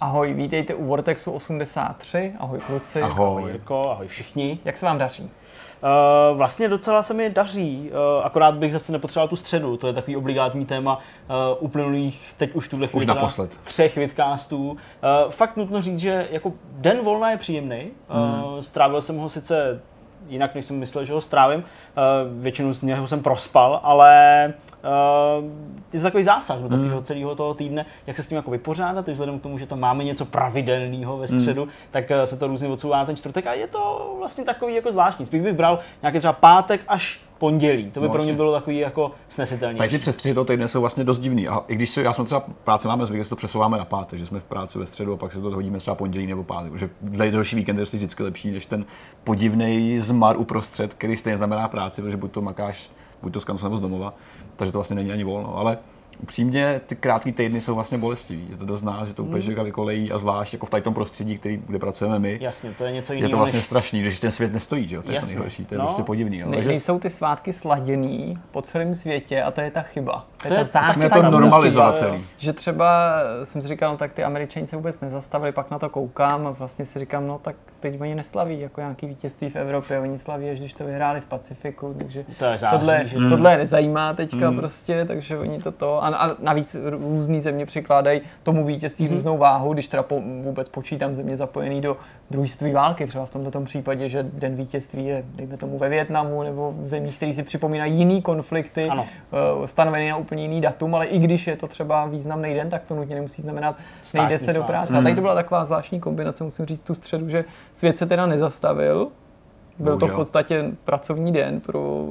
Ahoj, vítejte u Vortexu 83. Ahoj kluci. Ahoj Jirko, ahoj všichni. Jak se vám daří? Uh, vlastně docela se mi daří, uh, akorát bych zase nepotřeboval tu středu, to je takový obligátní téma uh, uplynulých, teď už tuhle chvíli Už naposled. třech vidcastů. Uh, fakt nutno říct, že jako den volna je příjemný, uh, strávil jsem ho sice jinak, než jsem myslel, že ho strávím. Uh, většinu z něho jsem prospal, ale uh, je to takový zásah do takového celého toho týdne, jak se s tím jako vypořádat, i vzhledem k tomu, že tam máme něco pravidelného ve středu, tak uh, se to různě odsouvá na ten čtvrtek a je to vlastně takový jako zvláštní. Spíš bych bral nějaký třeba pátek až pondělí. To by No, pro mě vlastně. bylo takový jako snesitelnější. Tak ty přestřihy toho týdne jsou vlastně dost divný. A i když se, já jsem třeba práce máme zvyk, že to přesouváme na pátek, že jsme v práci ve středu a pak se to hodíme třeba pondělí nebo pátek. Protože dla další víkend je to vždycky lepší než ten podivný zmar uprostřed, který stejně znamená práci, protože buď to makáš, buď to z kancu nebo z domova, takže to vlastně není ani volno. Ale upřímně ty krátké týdny jsou vlastně bolestivý. Je to dost nás, že to úplně člověka vykolejí a zvlášť jako v tady tom prostředí, který, kde pracujeme my, Jasně, to je něco je jiného. to vlastně než... strašný, když ten svět nestojí, že jo? To je Jasně. to nejhorší, to je No. prostě podivný. No. Ne, Takže nejsou ty svátky sladěný po celém světě a to je ta chyba. To, To je je- ta zásadní musíme to normalizovat chyba, celý. Že třeba jsem si říkal, no, tak ty američani se vůbec nezastavili, pak na to koukám a vlastně si říkám, no tak teď oni neslaví jako nějaký vítězství v Evropě, oni slaví, až když to vyhráli v Pacifiku, takže To je zářný, tohle, že? tohle je nezajímá teďka Mm. prostě, takže oni to to. A, navíc různý země přikládají tomu vítězství Mhm. různou váhu, když teda po, vůbec počítám země zapojený do druhé války, třeba v tomto tom případě, že den vítězství je, dejme tomu, ve Větnamu nebo v zemích, které si připomínají jiný konflikty, Ano. eh, stanovený na úplně jiný datum, ale i když je to třeba významný den, tak to nutně nemusí znamenat, Státní nejde se do svátek. práce. A tady to byla taková zvláštní kombinace, musím říct, tu středu, že svět se teda nezastavil, byl to v podstatě pracovní den pro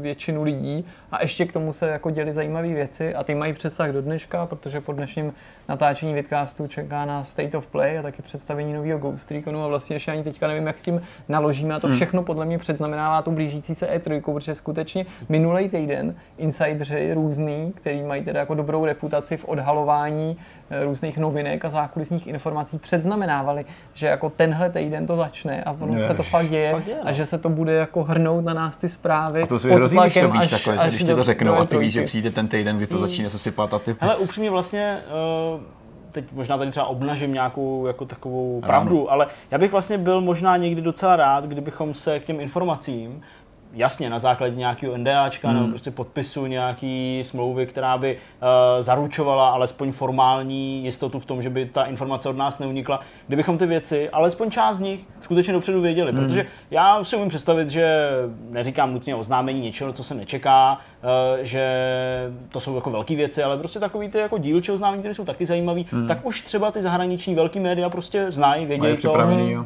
většinu lidí a ještě k tomu se jako děly zajímavé věci a ty mají přesah do dneška, protože po dnešním natáčení vidcastu čeká na State of Play a taky představení nového Ghost Reconu a vlastně ještě ani teďka nevím, jak s tím naložíme a to všechno podle mě předznamenává tu blížící se E3, protože skutečně minulý týden insideři různý, který mají teda jako dobrou reputaci v odhalování eh, různých novinek a zákulisních informací, předznamenávali, že jako tenhle týden to začne a ono se to fakt děje, fakt děje, no. a že se to bude jako hrnout na nás ty zprávy A to pod hrozí, když to tlakem víš že když do- to řeknou do a ty víš, že E3. přijde ten týden, kdy to začíná se sypat a ty... Ale upřímně vlastně, uh, teď možná tady třeba obnažím nějakou jako takovou pravdu, ale já bych vlastně byl možná někdy docela rád, kdybychom se k těm informacím jasně na základě nějakého NDAčka Hmm. nebo prostě podpisu nějaký smlouvy, která by uh, zaručovala alespoň formální jistotu v tom, že by ta informace od nás neunikla, kdybychom ty věci, alespoň část z nich, skutečně dopředu věděli. Hmm. Protože já si umím představit, že neříkám nutně oznámení něčeho, co se nečeká, že to jsou jako velké věci, ale prostě takový ty jako dílčí oznámení, které jsou taky zajímavý, tak už třeba ty zahraniční velký média prostě znají, vědějí Mají to,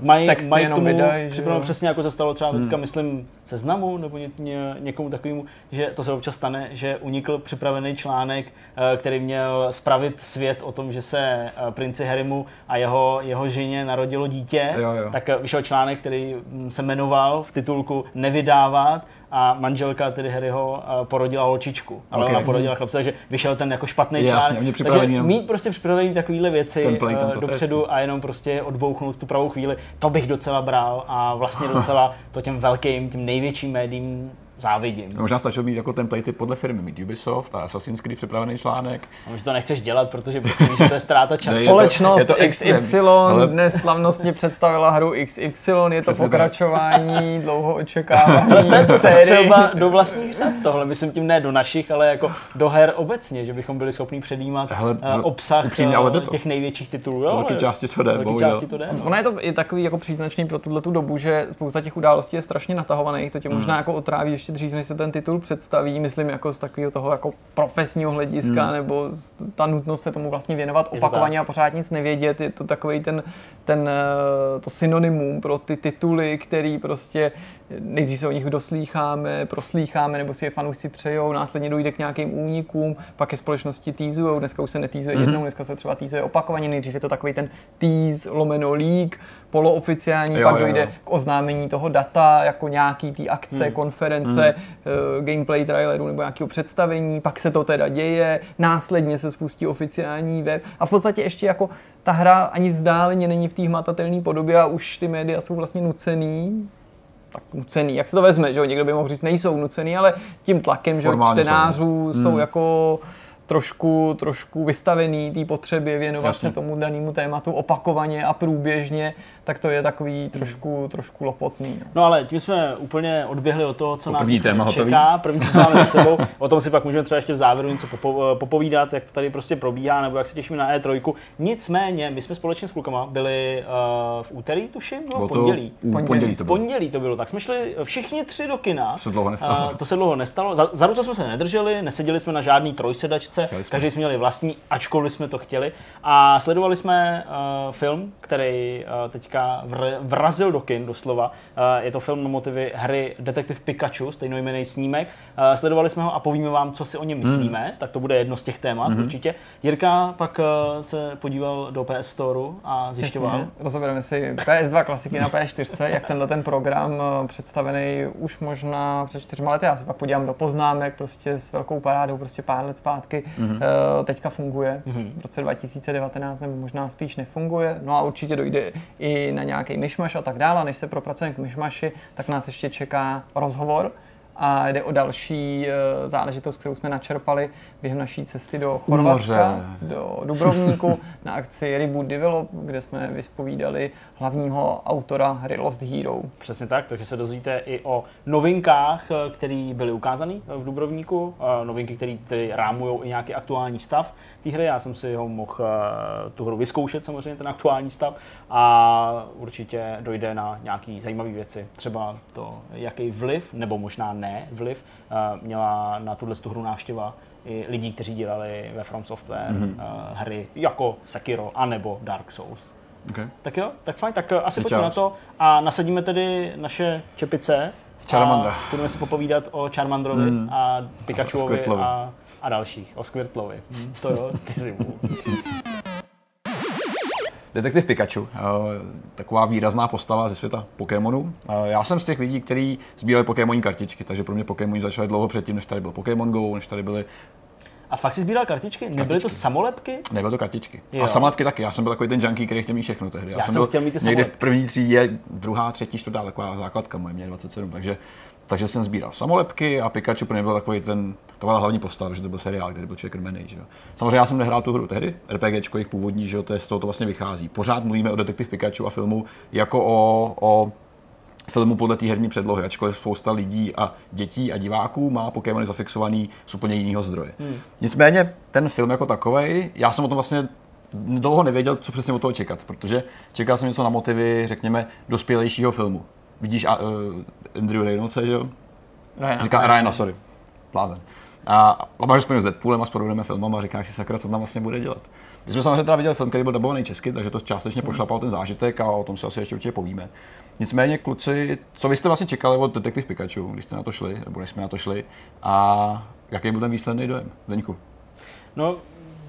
mají, Texty mají tomu připraveno přesně jako se stalo třeba teďka, myslím, seznamu nebo ně, ně, někomu takovému, že to se občas stane, že unikl připravený článek, eh, který měl spravit svět o tom, že se eh, princi Harrymu a jeho, jeho ženě narodilo dítě, Jo, jo. tak eh, vyšel článek, který mm, se jmenoval v titulku Nevydávat a manželka tedy Harryho eh, porodila holčičku, ale Ok. ona porodila chlapce, takže vyšel ten jako špatný článek. Takže jenom- mít prostě připravený takovýhle věci tam eh, dopředu a jenom prostě odbouchnout tu pravou chvíli, to bych docela bral a vlastně docela to těm velkým, těm největším médiím závidím. No, Možná stačilo mít jako templatey podle firmy, mít Ubisoft a Assassin's Creed připravený článek. A že to nechceš dělat, protože prostě víš, že to je ztráta času. Ne, je to- Společnost je to XY ale- dnes slavnostně představila hru XY, je to Přesně tak. pokračování dlouho očekávaný série. Třeba do vlastních řad tohle, myslím tím ne do našich, ale jako do her obecně, že bychom byli schopni předjímat Hele, eh, v- obsah upřímně, eh, ale to. těch největších titulů. Jo, velké ale- části to jde, v velké bohužel. části to jde. no. Ono je to i takový jako příznačný pro tuhle tu dobu, že spousta těch událostí je strašně natahovaných, to tě možná jako otráví ještě dřív, než se ten titul představí, myslím jako z takového toho jako profesního hlediska, nebo z, ta nutnost se tomu vlastně věnovat opakovaně a pořád nic nevědět, je to takový ten, ten eh, to synonymum pro ty tituly, který prostě nejdřív se o nich doslýcháme, proslýcháme, nebo si je fanoušci přejou, následně dojde k nějakým únikům, pak je společnosti týzujou, dneska už se netýzuje Mhm. mm-hmm. jednou, dneska se třeba týzuje opakovaně, nejdřív je to takový ten tease, lomeno leak, polooficiální, Jo, pak jo, dojde jo. k oznámení toho data, jako nějaký té akce, Hmm. konference, uh, gameplay traileru nebo nějakého představení, pak se to teda děje, následně se spustí oficiální web a v podstatě ještě jako ta hra ani vzdáleně není v té hmatatelné podobě a už ty média jsou vlastně nucený tak nucený, jak se to vezme, že jo? Někdo by mohl říct, nejsou nucený, ale tím tlakem, že Formálně jsou. čtenářů jsou, Hmm. jako trošku, trošku vystavený té potřebě věnovat Jasně. se tomu danému tématu opakovaně a průběžně, tak to je takový trošku, trošku lopotný. No. No ale tím jsme úplně odběhli od toho, co nás první dneska téma hotový. čeká. První téma máme za sebou. O tom si pak můžeme třeba ještě v závěru něco popo- popovídat, jak to tady prostě probíhá, nebo jak se těšíme na E3. Nicméně, my jsme společně s klukama byli uh, v úterý, tuším, no, v Bylo to pondělí. Pondělí. pondělí to V bylo. pondělí to bylo, tak jsme šli všichni tři do kina. To se dlouho nestalo. A to se dlouho nestalo. Za, za ruce jsme se nedrželi, neseděli jsme na žádný trojsedačce, každý jsme měli vlastní, ačkoliv jsme to chtěli. A sledovali jsme uh, film, který uh, teďka vr- vrazil do kin doslova. Uh, je to film na motivy hry Detektiv Pikachu, stejnojmený snímek. Uh, sledovali jsme ho a povíme vám, co si o něm myslíme, Hmm. tak to bude jedno z těch témat Mhm. určitě. Jirka pak uh, se podíval do PS Store a zjišťoval. Jasně, rozobereme si PS2 klasiky na PS4, jak tenhle ten program eh, představený už možná před čtyřma lety. Já se pak podívám do poznámek prostě s velkou parádou, prostě pár let zpátky. Mm-hmm. Teďka funguje, mm-hmm. v roce 2019 nebo možná spíš nefunguje. No a určitě dojde i na nějaký myšmaš a tak dále. A Než se propracujeme k myšmaši, tak nás ještě čeká rozhovor a jde o další eh, záležitost, kterou jsme načerpali během naší cesty do Chorvatska, do Dubrovníku na akci Reboot Develop, kde jsme vyspovídali hlavního autora hry Lost Hero. Přesně tak, takže se dozvíte i o novinkách, eh, které byly ukázány v Dubrovníku, eh, novinky, které rámují i nějaký aktuální stav té hry. Já jsem si ho mohl eh, tu hru vyzkoušet, samozřejmě ten aktuální stav, a určitě dojde na nějaké zajímavé věci. Třeba to, jaký vliv, nebo možná ne vliv, eh, měla na tuhle tu hru návštěva i lidí, kteří dělali ve From Software mm-hmm. hry jako Sekiro anebo Dark Souls. Okay. Tak jo, tak fajn, tak eh, asi pojďme na to a nasadíme tedy naše čepice. Charmandra. A budeme si popovídat o Charmandrovi Mm. a Pikachuovi a, a dalších, o Squirtlovi. Hm, to jo, ty si. Detektiv Pikachu, eh, taková výrazná postava ze světa Pokémonů. Eh, Já jsem z těch lidí, kteří sbírali Pokémonní kartičky, takže pro mě Pokémoni začaly dlouho předtím, než tady byl Pokémon Go, než tady byly, A fakt si sbíral kartičky? Nebyly to Kartičky. samolepky? nebyly to kartičky. Jo. A samolepky taky, já jsem byl takový ten junkie, který chtěl mít všechno tehdy. Já jsem byl chtěl mít ty někdy v samolepky. první třídě, druhá, třetí, čtvrtá, taková základka moje, mě 27, takže takže jsem sbíral samolepky a Pikachu pro mě byl takový ten, to byla hlavní postava, že to byl seriál, který byl člověk krmený. Že. Samozřejmě já jsem nehrál tu hru tehdy, RPGčko jejich původní, že jo, to je, z toho to vlastně vychází. Pořád mluvíme o Detektiv Pikachu a filmu jako o, o filmu podle té herní předlohy, ačkoliv spousta lidí a dětí a diváků má Pokémony zafixovaný z úplně jiného zdroje. Hmm. Nicméně ten film jako takový, já jsem o tom vlastně dlouho nevěděl, co přesně od toho čekat, protože čekal jsem něco na motivy, řekněme, dospělejšího filmu. Vidíš a, uh, Andrew Reynoldse, že jo? Ryana. Říká Ryana, sorry, blázen. A, a máš spojeno s Deadpoolem a s podobnými filmama a říkáš si sakra, co tam vlastně bude dělat. My jsme samozřejmě teda viděli film, který byl dabovaný česky, takže to částečně pošlapal ten zážitek a o tom si asi ještě určitě povíme. Nicméně, kluci, co vy jste vlastně čekali od Detektiv Pikachu, když jste na to šli, nebo když jsme na to šli, a jaký byl ten výsledný dojem? Zdeňku. No,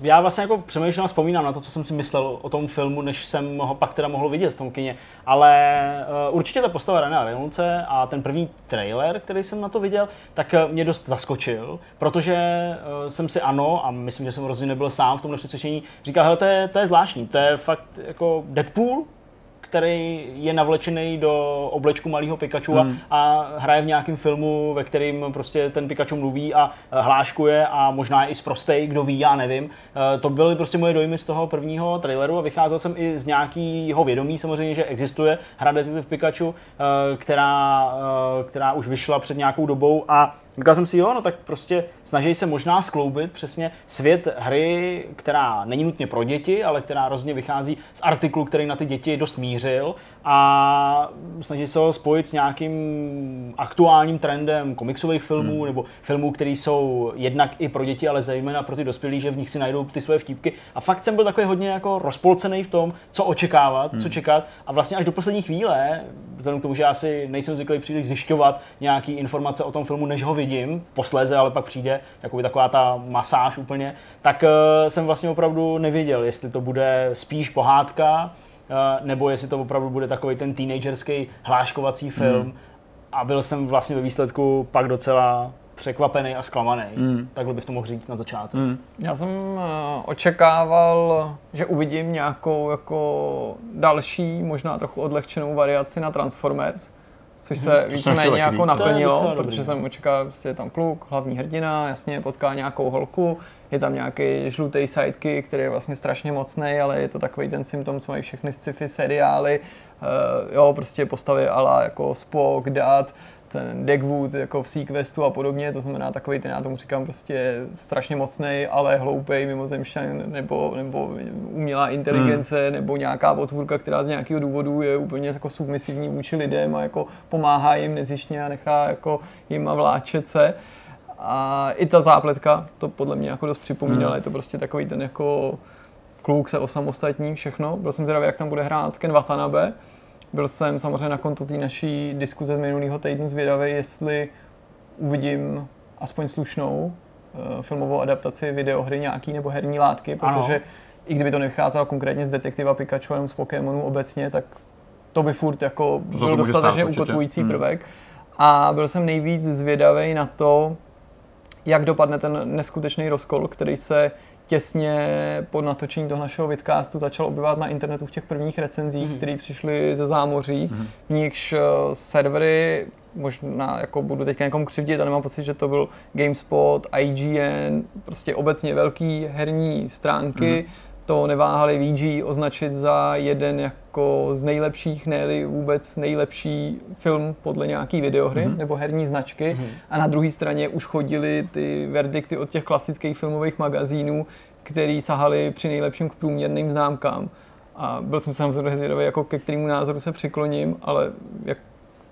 já vlastně jako přemýšlím a vzpomínám na to, co jsem si myslel o tom filmu, než jsem ho pak teda mohl vidět v tom kině. Ale uh, určitě ta postava Rena Reynoldse a ten první trailer, který jsem na to viděl, tak eh, mě dost zaskočil, protože uh, jsem si ano, a myslím, že jsem rozhodně nebyl sám v tomhle přesvědčení, říkal, hele, to je, to je zvláštní, to je fakt jako Deadpool, který je navlečený do oblečku malého Pikachu a, a hraje v nějakém filmu, ve kterým prostě ten Pikachu mluví a hláškuje a možná i zprostej, kdo ví, já nevím. Eh, To byly prostě moje dojmy z toho prvního traileru a vycházel jsem i z nějakého vědomí samozřejmě, že existuje hra Detective Pikachu, eh, která, eh, která už vyšla před nějakou dobou a Říkal jsem si, jo, no tak prostě snaží se možná skloubit přesně svět hry, která není nutně pro děti, ale která rozhodně vychází z artiklu, který na ty děti dost mířil a snaží se ho spojit s nějakým aktuálním trendem komiksových filmů hmm. nebo filmů, které jsou jednak i pro děti, ale zejména pro ty dospělí, že v nich si najdou ty své vtípky. A fakt jsem byl takový hodně jako rozpolcený v tom, co očekávat, hmm. co čekat a vlastně až do poslední chvíle, vzhledem k tomu, že já si nejsem zvyklý příliš zjišťovat nějaký informace o tom filmu, než ho vidím, posléze, ale pak přijde jakoby taková ta masáž úplně, tak uh, jsem vlastně opravdu nevěděl, jestli to bude spíš pohádka, nebo jestli to opravdu bude takový ten teenagerský hláškovací film. Hmm. A byl jsem vlastně ve výsledku pak docela překvapený a zklamaný. Hmm. Takhle bych to mohl říct na začátek. Hmm. Já jsem eh, očekával, že uvidím nějakou jako další, možná trochu odlehčenou variaci na Transformers, což se jsem chtěl víceméně jako naplnilo, protože jsem očekával, prostě je tam kluk, hlavní hrdina, jasně potká nějakou holku, je tam nějaký žlutý sidekick, který je vlastně strašně mocný, ale je to takový ten symptom, co mají všechny sci-fi seriály, uh, jo, prostě postavy ala jako Spock, Dat, ten Dagwood jako v Sequestu a podobně, to znamená takový ten, já tomu říkám prostě strašně mocný, ale hloupej mimozemšťan nebo, nebo umělá inteligence hmm. nebo nějaká potvůrka, která z nějakého důvodu je úplně jako submisivní vůči lidem a jako pomáhá jim nezištně a nechá jako jim a vláčet se. A i ta zápletka to podle mě jako dost připomínala, hmm. je to prostě takový ten jako kluk se osamostatní všechno. Byl jsem zvědavý, jak tam bude hrát Ken Watanabe, byl jsem samozřejmě na konto té naší diskuze z minulého týdnu zvědavý, jestli uvidím aspoň slušnou uh, filmovou adaptaci videohry nějaký nebo herní látky, protože ano. i kdyby to nevycházelo konkrétně z detektiva Pikachu jenom z Pokémonů obecně, tak to by furt jako to byl dostatečně ukotvující hmm. prvek. A byl jsem nejvíc zvědavý na to, jak dopadne ten neskutečný rozkol, který se těsně po natočení toho našeho vidcastu začal objevovat na internetu v těch prvních recenzích, mm-hmm. které přišly ze zámoří, mm-hmm. v nichž uh, servery, možná jako budu teďka někomu křivdit, ale mám pocit, že to byl GameSpot, IGN, prostě obecně velký herní stránky, mm-hmm to neváhali VG označit za jeden jako z nejlepších, ne vůbec nejlepší film podle nějaký videohry mm-hmm. nebo herní značky. Mm-hmm. A na druhé straně už chodili ty verdikty od těch klasických filmových magazínů, který sahali při nejlepším k průměrným známkám. A byl jsem samozřejmě zvědavý, jako ke kterému názoru se přikloním, ale jak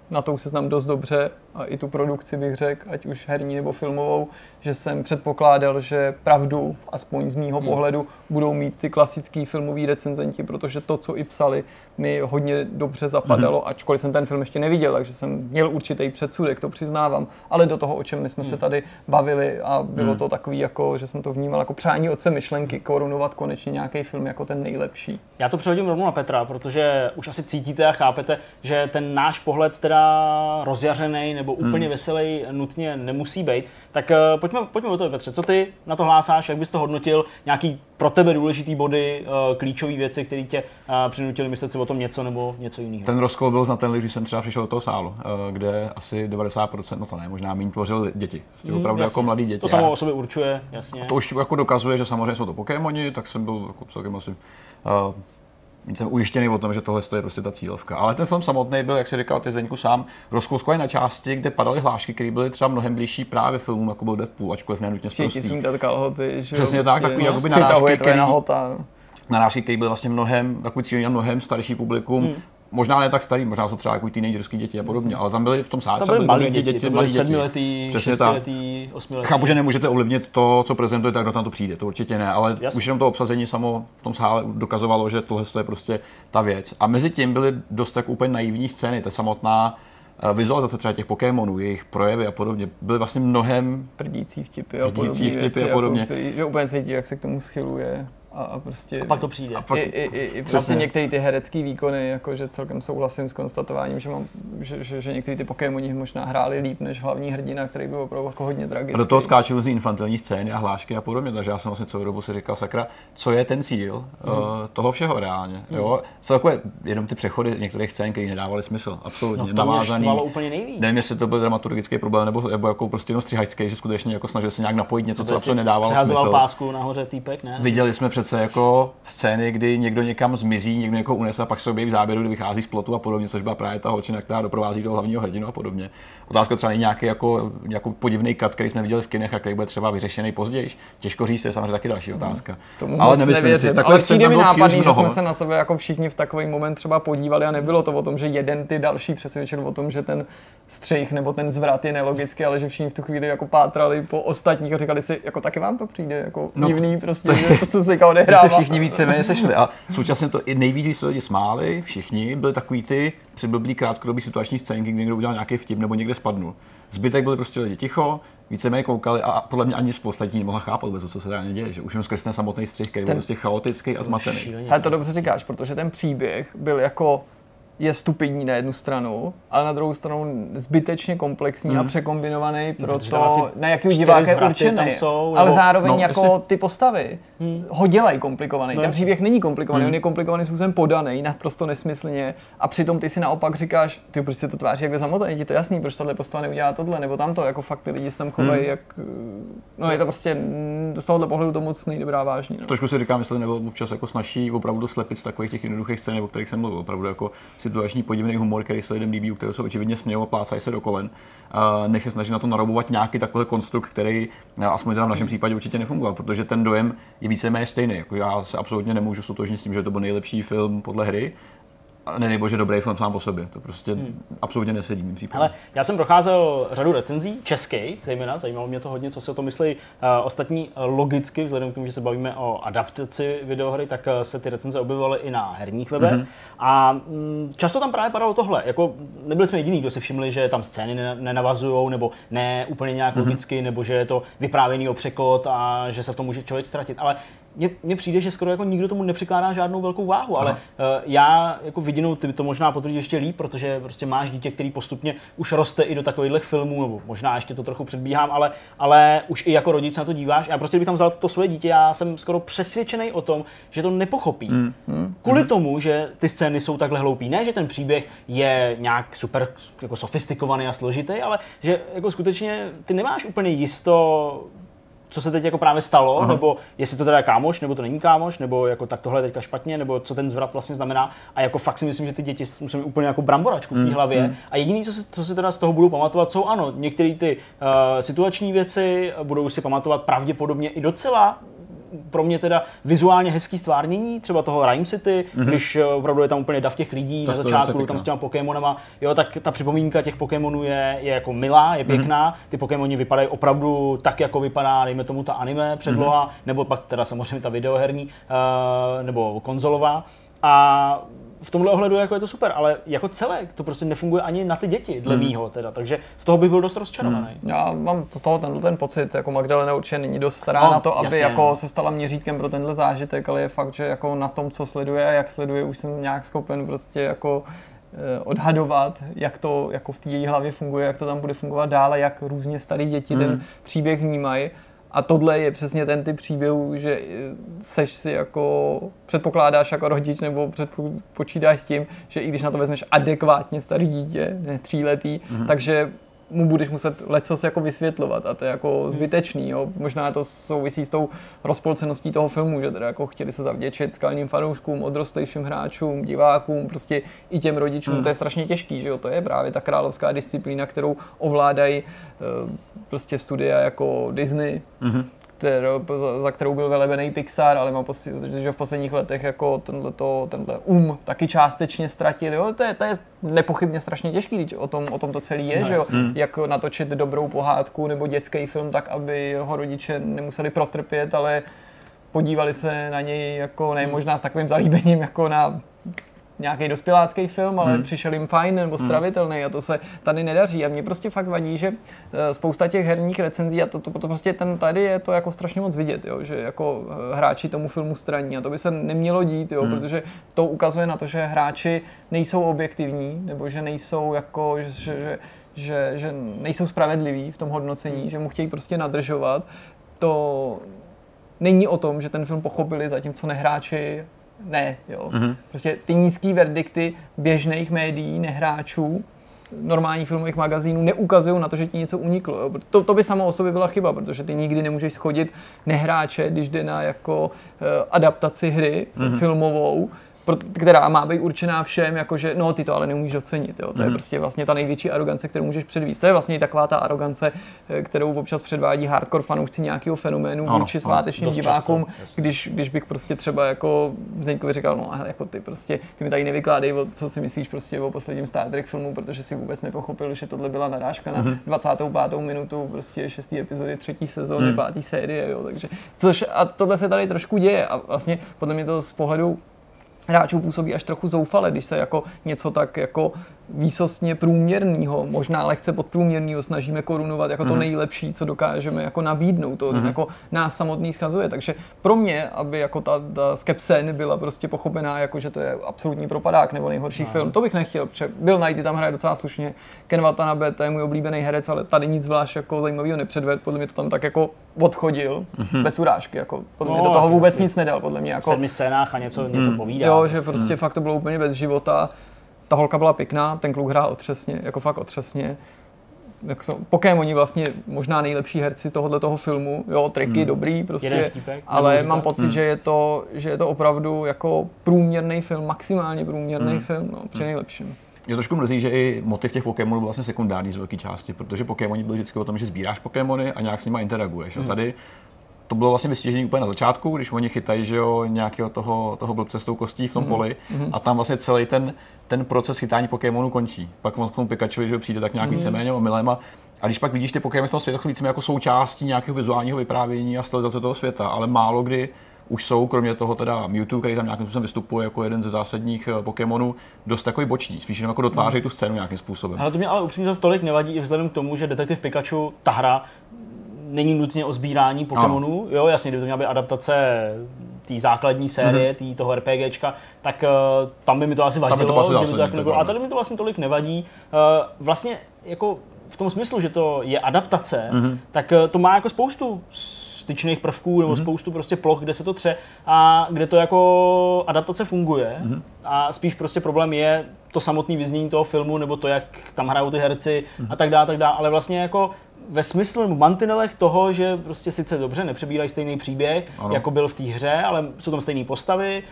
na to už se znám dost dobře a i tu produkci bych řekl, ať už herní nebo filmovou, že jsem předpokládal, že pravdu, aspoň z mýho hmm. pohledu, budou mít ty klasický filmoví recenzenti, protože to, co i psali, mi hodně dobře zapadalo, hmm. ačkoliv jsem ten film ještě neviděl, takže jsem měl určitý předsudek, to přiznávám, ale do toho, o čem my jsme hmm. se tady bavili a bylo hmm. to takový, jako, že jsem to vnímal jako přání otce myšlenky, korunovat konečně nějaký film jako ten nejlepší. Já to přehodím rovnou na Petra, protože už asi cítíte a chápete, že ten náš pohled teda rozjařený nebo úplně hmm. veselý nutně nemusí být. Tak uh, pojďme, pojďme o to, Petře. Co ty na to hlásáš, jak bys to hodnotil? Nějaký pro tebe důležitý body, uh, klíčové věci, které tě uh, přinutily myslet si o tom něco nebo něco jiného? Ten rozkol byl znatelný, když jsem třeba přišel do toho sálu, uh, kde asi 90%, no to ne, možná méně tvořil děti. Prostě mm, opravdu jako mladí děti. To samo o sobě určuje, jasně. A to už jako dokazuje, že samozřejmě jsou to Pokémoni, tak jsem byl jako celkem asi uh, jsem ujištěný o tom, že tohle je prostě ta cílovka. Ale ten film samotný byl, jak si říkal ty Zdeňku sám, rozkouskovaný na části, kde padaly hlášky, které byly třeba mnohem blížší právě filmům, jako byl Deadpool, ačkoliv nenutně sprostý. Všichni dát kalhoty, že Přesně tak, takový no, jakoby narážky, který, narážky, který byl vlastně mnohem, takový cíl mnohem starší publikum, hmm možná ne tak starý, možná jsou třeba jako teenagerský děti a podobně, ale tam byli v tom sále. Tam byly malí děti, děti, to byly sedmiletý, šestiletý, osmiletý. Chápu, že nemůžete ovlivnit to, co prezentujete, kdo tam to přijde, to určitě ne, ale Jasně. už jenom to obsazení samo v tom sále dokazovalo, že tohle je prostě ta věc. A mezi tím byly dost tak úplně naivní scény, ta samotná eh, vizualizace třeba těch Pokémonů, jejich projevy a podobně, byly vlastně mnohem prdící vtipy a podobně, vtipy a podobně. Jako, který, že úplně cítí, jak se k tomu schyluje a, a prostě... A pak to přijde. A pak, I, i, i, i vlastně některé ty herecké výkony, jakože celkem souhlasím s konstatováním, že, mám, že, že, že některé ty Pokémoni možná hráli líp než hlavní hrdina, který byl opravdu jako hodně tragický. A do toho skáčou různý infantilní scény a hlášky a podobně, takže já jsem vlastně celou dobu si říkal, sakra, co je ten cíl mm. uh, toho všeho reálně. Mm. Jo? Co takové jenom ty přechody některých scén, které nedávaly smysl, absolutně. No, to navázaný. Úplně nejvíc. Nevím, jestli to byl dramaturgický problém nebo, nebo jako prostě jenom střihačský, že skutečně jako snažil se nějak napojit něco, co absolutně nedávalo smysl. pásku nahoře týpek, ne? Viděli jsme přece jako scény, kdy někdo někam zmizí, někdo někoho unese a pak se objeví v záběru, kdy vychází z plotu a podobně, což byla právě ta holčina, která doprovází toho hlavního hrdinu a podobně. Otázka třeba není nějaký jako, jako podivný kat, který jsme viděli v kinech a který bude třeba vyřešený později. Těžko říct, to je samozřejmě taky další otázka. Tomu ale nemyslím nevěřím. si, takhle přijde mi nápadný, že jsme se na sebe jako všichni v takový moment třeba podívali a nebylo to o tom, že jeden ty další přesvědčil o tom, že ten střih nebo ten zvrat je nelogický, ale že všichni v tu chvíli jako pátrali po ostatních a říkali si, jako taky vám to přijde jako no, divný prostě, to, je, to co se odehrává. se všichni víceméně sešli a současně to i nejvíc, se lidi smáli, všichni, byli takový ty přiblblí krátkodobý situační scénky, kdy někdo udělal nějaký vtip nebo někde spadnul. Zbytek byli prostě lidi ticho, víceméně koukali a podle mě ani spousta lidí nemohla chápat vůbec, co se reálně děje, že už jenom skrz ten samotný střih, který ten... byl prostě chaotický a zmatený. Ale to dobře říkáš, protože ten příběh byl jako je stupidní na jednu stranu, ale na druhou stranu zbytečně komplexní hmm. a překombinovaný pro to, na jaký diváka je určený. Jsou, ale nebo... zároveň no, jako jestli... ty postavy hmm. ho dělají komplikovaný. No, Ten příběh není komplikovaný, hmm. on je komplikovaný způsobem podaný, naprosto nesmyslně a přitom ty si naopak říkáš, ty proč se to tváří jak zamotaný, ti to jasný, proč tahle postava neudělá tohle, nebo tamto, jako fakt ty lidi se tam chovají, hmm. jak, no je to prostě, z tohohle pohledu to moc nejddobrá vážně. No. Trošku si říkám, jestli nebo občas jako snaží opravdu slepit z takových těch jednoduchých scén, o kterých jsem mluvil, opravdu jako situační podivný humor, který se lidem líbí, u kterého se očividně smějou a plácají se do kolen, nech se snaží na to narobovat nějaký takový konstrukt, který aspoň teda v našem případě určitě nefungoval, protože ten dojem je víceméně stejný. Jako já se absolutně nemůžu stotožnit s tím, že to byl nejlepší film podle hry, ne bože dobrý film sám po sobě. To prostě hmm. absolutně nesedí mým případem. Ale já jsem procházel řadu recenzí, českých zejména, zajímalo mě to hodně, co si o tom myslí uh, ostatní logicky, vzhledem k tomu, že se bavíme o adaptaci videohry, tak uh, se ty recenze objevily i na herních webech. Mm-hmm. A um, často tam právě padalo tohle. Jako nebyli jsme jediní, kdo si všimli, že tam scény nenavazují, nebo ne úplně nějak mm-hmm. logicky, nebo že je to vyprávěný o překot a že se v tom může člověk ztratit. Ale mně přijde, že skoro jako nikdo tomu nepřikládá žádnou velkou váhu, ale uh, já jako vidinou ty to možná potvrdí ještě líp, protože prostě máš dítě, který postupně už roste i do takových filmů, nebo možná ještě to trochu předbíhám, ale, ale už i jako rodič na to díváš. Já prostě bych tam vzal to svoje dítě, já jsem skoro přesvědčený o tom, že to nepochopí. Mm, mm, Kvůli mm. tomu, že ty scény jsou takhle hloupý. Ne, že ten příběh je nějak super jako sofistikovaný a složitý, ale že jako skutečně ty nemáš úplně jisto co se teď jako právě stalo, Aha. nebo jestli to teda je kámoš, nebo to není kámoš, nebo jako tak tohle je teďka špatně, nebo co ten zvrat vlastně znamená. A jako fakt si myslím, že ty děti musí mít úplně jako bramboračku v té mm, hlavě. Mm. A jediný, co si, co si teda z toho budou pamatovat, jsou ano, některé ty uh, situační věci budou si pamatovat pravděpodobně i docela pro mě teda vizuálně hezký stvárnění, třeba toho Rhyme City, mm-hmm. když eh, opravdu je tam úplně dav těch lidí to na začátku, tam s těma Pokémonama, jo, tak ta připomínka těch Pokémonů je, je jako milá, je mhm. pěkná, mm-hmm. ty Pokémoni vypadají opravdu tak, jako vypadá, dejme tomu ta anime předloha, mm-hmm. nebo pak teda samozřejmě ta videoherní, uh, nebo konzolová. A v tomhle ohledu jako je to super, ale jako celé to prostě nefunguje ani na ty děti, dle hmm. mýho teda, takže z toho bych byl dost rozčarovaný. Hmm. Já mám z toho ten, ten pocit, jako Magdalena určitě není dost stará no, na to, aby jasně. jako se stala měřítkem pro tenhle zážitek, ale je fakt, že jako na tom, co sleduje a jak sleduje, už jsem nějak schopen prostě jako eh, odhadovat, jak to jako v té její hlavě funguje, jak to tam bude fungovat dále, jak různě starý děti hmm. ten příběh vnímají. A tohle je přesně ten typ příběhů, že eh, seš si jako, předpokládáš jako rodič nebo předpočítáš s tím, že i když na to vezmeš adekvátně starý dítě, ne tříletý, mm-hmm. takže mu budeš muset lecos jako vysvětlovat a to je jako zbytečný. Jo. Možná to souvisí s tou rozpolceností toho filmu, že teda jako chtěli se zavděčit skalním fanouškům, odrostlejším hráčům, divákům, prostě i těm rodičům. Hmm. To je strašně těžký, že jo. To je právě ta královská disciplína, kterou ovládají uh, prostě studia jako Disney. Hmm kterou, za kterou byl velebený Pixar, ale mám pocit, že v posledních letech jako tenhle, tenhle um taky částečně ztratil. Jo? To, je, to je nepochybně strašně těžký, když o tom, o tom to celý je, no, že jo? Mm. jak natočit dobrou pohádku nebo dětský film tak, aby ho rodiče nemuseli protrpět, ale podívali se na něj jako ne možná s takovým zalíbením jako na nějaký dospělácký film, ale hmm. přišel jim fajn nebo hmm. stravitelný a to se tady nedaří. A mě prostě fakt vadí, že eh, spousta těch herních recenzí a to, to, to prostě ten tady je to jako strašně moc vidět, jo, že jako eh, hráči tomu filmu straní a to by se nemělo dít, jo, hmm. protože to ukazuje na to, že hráči nejsou objektivní nebo že nejsou jako, že, že, že, že nejsou spravedliví v tom hodnocení, hmm. že mu chtějí prostě nadržovat. To není o tom, že ten film pochopili, zatímco nehráči ne. Jo. Mm-hmm. Prostě ty nízké verdikty běžných médií, nehráčů, normálních filmových magazínů neukazují na to, že ti něco uniklo. Jo. To, to by samo o sobě byla chyba, protože ty nikdy nemůžeš schodit nehráče, když jde na jako uh, adaptaci hry mm-hmm. filmovou, která má být určená všem, jakože no ty to ale neumíš ocenit. Jo. To mm. je mhm. prostě vlastně ta největší arogance, kterou můžeš předvíst. To je vlastně taková ta arogance, eh, kterou občas předvádí hardcore fanoušci nějakého fenoménu ano, vůči svátečním divákům, často, když, když bych prostě třeba jako Zdeňkovi říkal, no jako ty prostě, ty mi tady nevykládej, o, co si myslíš prostě o posledním Star Trek filmu, protože si vůbec nepochopil, že tohle byla narážka na mm. 25. minutu prostě 6. epizody třetí sezóny, mm. páté série, jo, takže což a tohle se tady trošku děje a vlastně podle mě to z pohledu hráčů působí až trochu zoufale, když se jako něco tak jako výsostně průměrného, možná lehce podprůměrného snažíme korunovat jako mm. to Mhm. nejlepší, co dokážeme jako nabídnout. To Mhm. jako nás samotný schazuje. Takže pro mě, aby jako ta, ta skepse nebyla prostě pochopená, jako že to je absolutní propadák nebo nejhorší No. film, to bych nechtěl, protože Bill Knighty tam hraje docela slušně, Ken Watanabe, to je můj oblíbený herec, ale tady nic zvlášť jako zajímavého nepředved, podle mě to tam tak jako odchodil, Mhm. bez urážky, jako podle mě No, do toho vůbec nic nedal, podle mě v jako sedmi scénách a něco, něco Hmm. povídá. Jo, že prostě fakt to bylo úplně bez života. Ta holka byla pěkná, ten kluk hrál otřesně, jako fakt otřesně. Jak jsou, Pokémoni vlastně možná nejlepší herci tohohle toho filmu, jo, triky Hmm. dobrý prostě, Jeden vtípek, ale mám pocit, Hmm. že, je to, že je to opravdu jako průměrný film, maximálně průměrný Hmm. film, no, při nejlepším. Mě trošku mrzí, že i motiv těch Pokémonů byl vlastně sekundární z velké části, protože Pokémoni byly vždycky o tom, že sbíráš Pokémony a nějak s nimi interaguješ. A tady to bylo vlastně vystěžení úplně na začátku, když oni chytají že jo, nějakého toho, toho blbce s tou kostí v tom poli. A tam vlastně celý ten, ten proces chytání Pokémonů končí. Pak on k tomu Pikachu že jo, přijde tak nějak víceméně omylem a a když pak vidíš ty Pokémony v tom světě, tak jsou víceméně jako součástí nějakého vizuálního vyprávění a stylizace toho světa, ale málo kdy už jsou, kromě toho teda Mewtwo, který tam nějakým způsobem vystupuje jako jeden ze zásadních eh, Pokémonů, dost takový boční, spíš jenom jako dotvářejí tu scénu nějakým způsobem. Ale to mě ale upřímně zase tolik nevadí i vzhledem k tomu, že Detektiv Pikachu, ta hra, není nutně o sbírání Pokémonů. Jo, jasně, kdyby to měla být adaptace té základní série, mm-hmm. toho RPGčka, tak uh, tam by mi to asi vadilo, by to to tak nebylo. A tady mi to vlastně tolik nevadí. Uh, vlastně jako v tom smyslu, že to je adaptace, mm-hmm. tak uh, to má jako spoustu styčných prvků nebo mm-hmm. spoustu prostě ploch, kde se to tře a kde to jako adaptace funguje mm-hmm. a spíš prostě problém je to samotné vyznění toho filmu nebo to, jak tam hrajou ty herci mm-hmm. a tak dále, tak dále, ale vlastně jako ve smyslu nebo mantinelech toho, že prostě sice dobře nepřebírají stejný příběh, Ano. jako byl v té hře, ale jsou tam stejné postavy,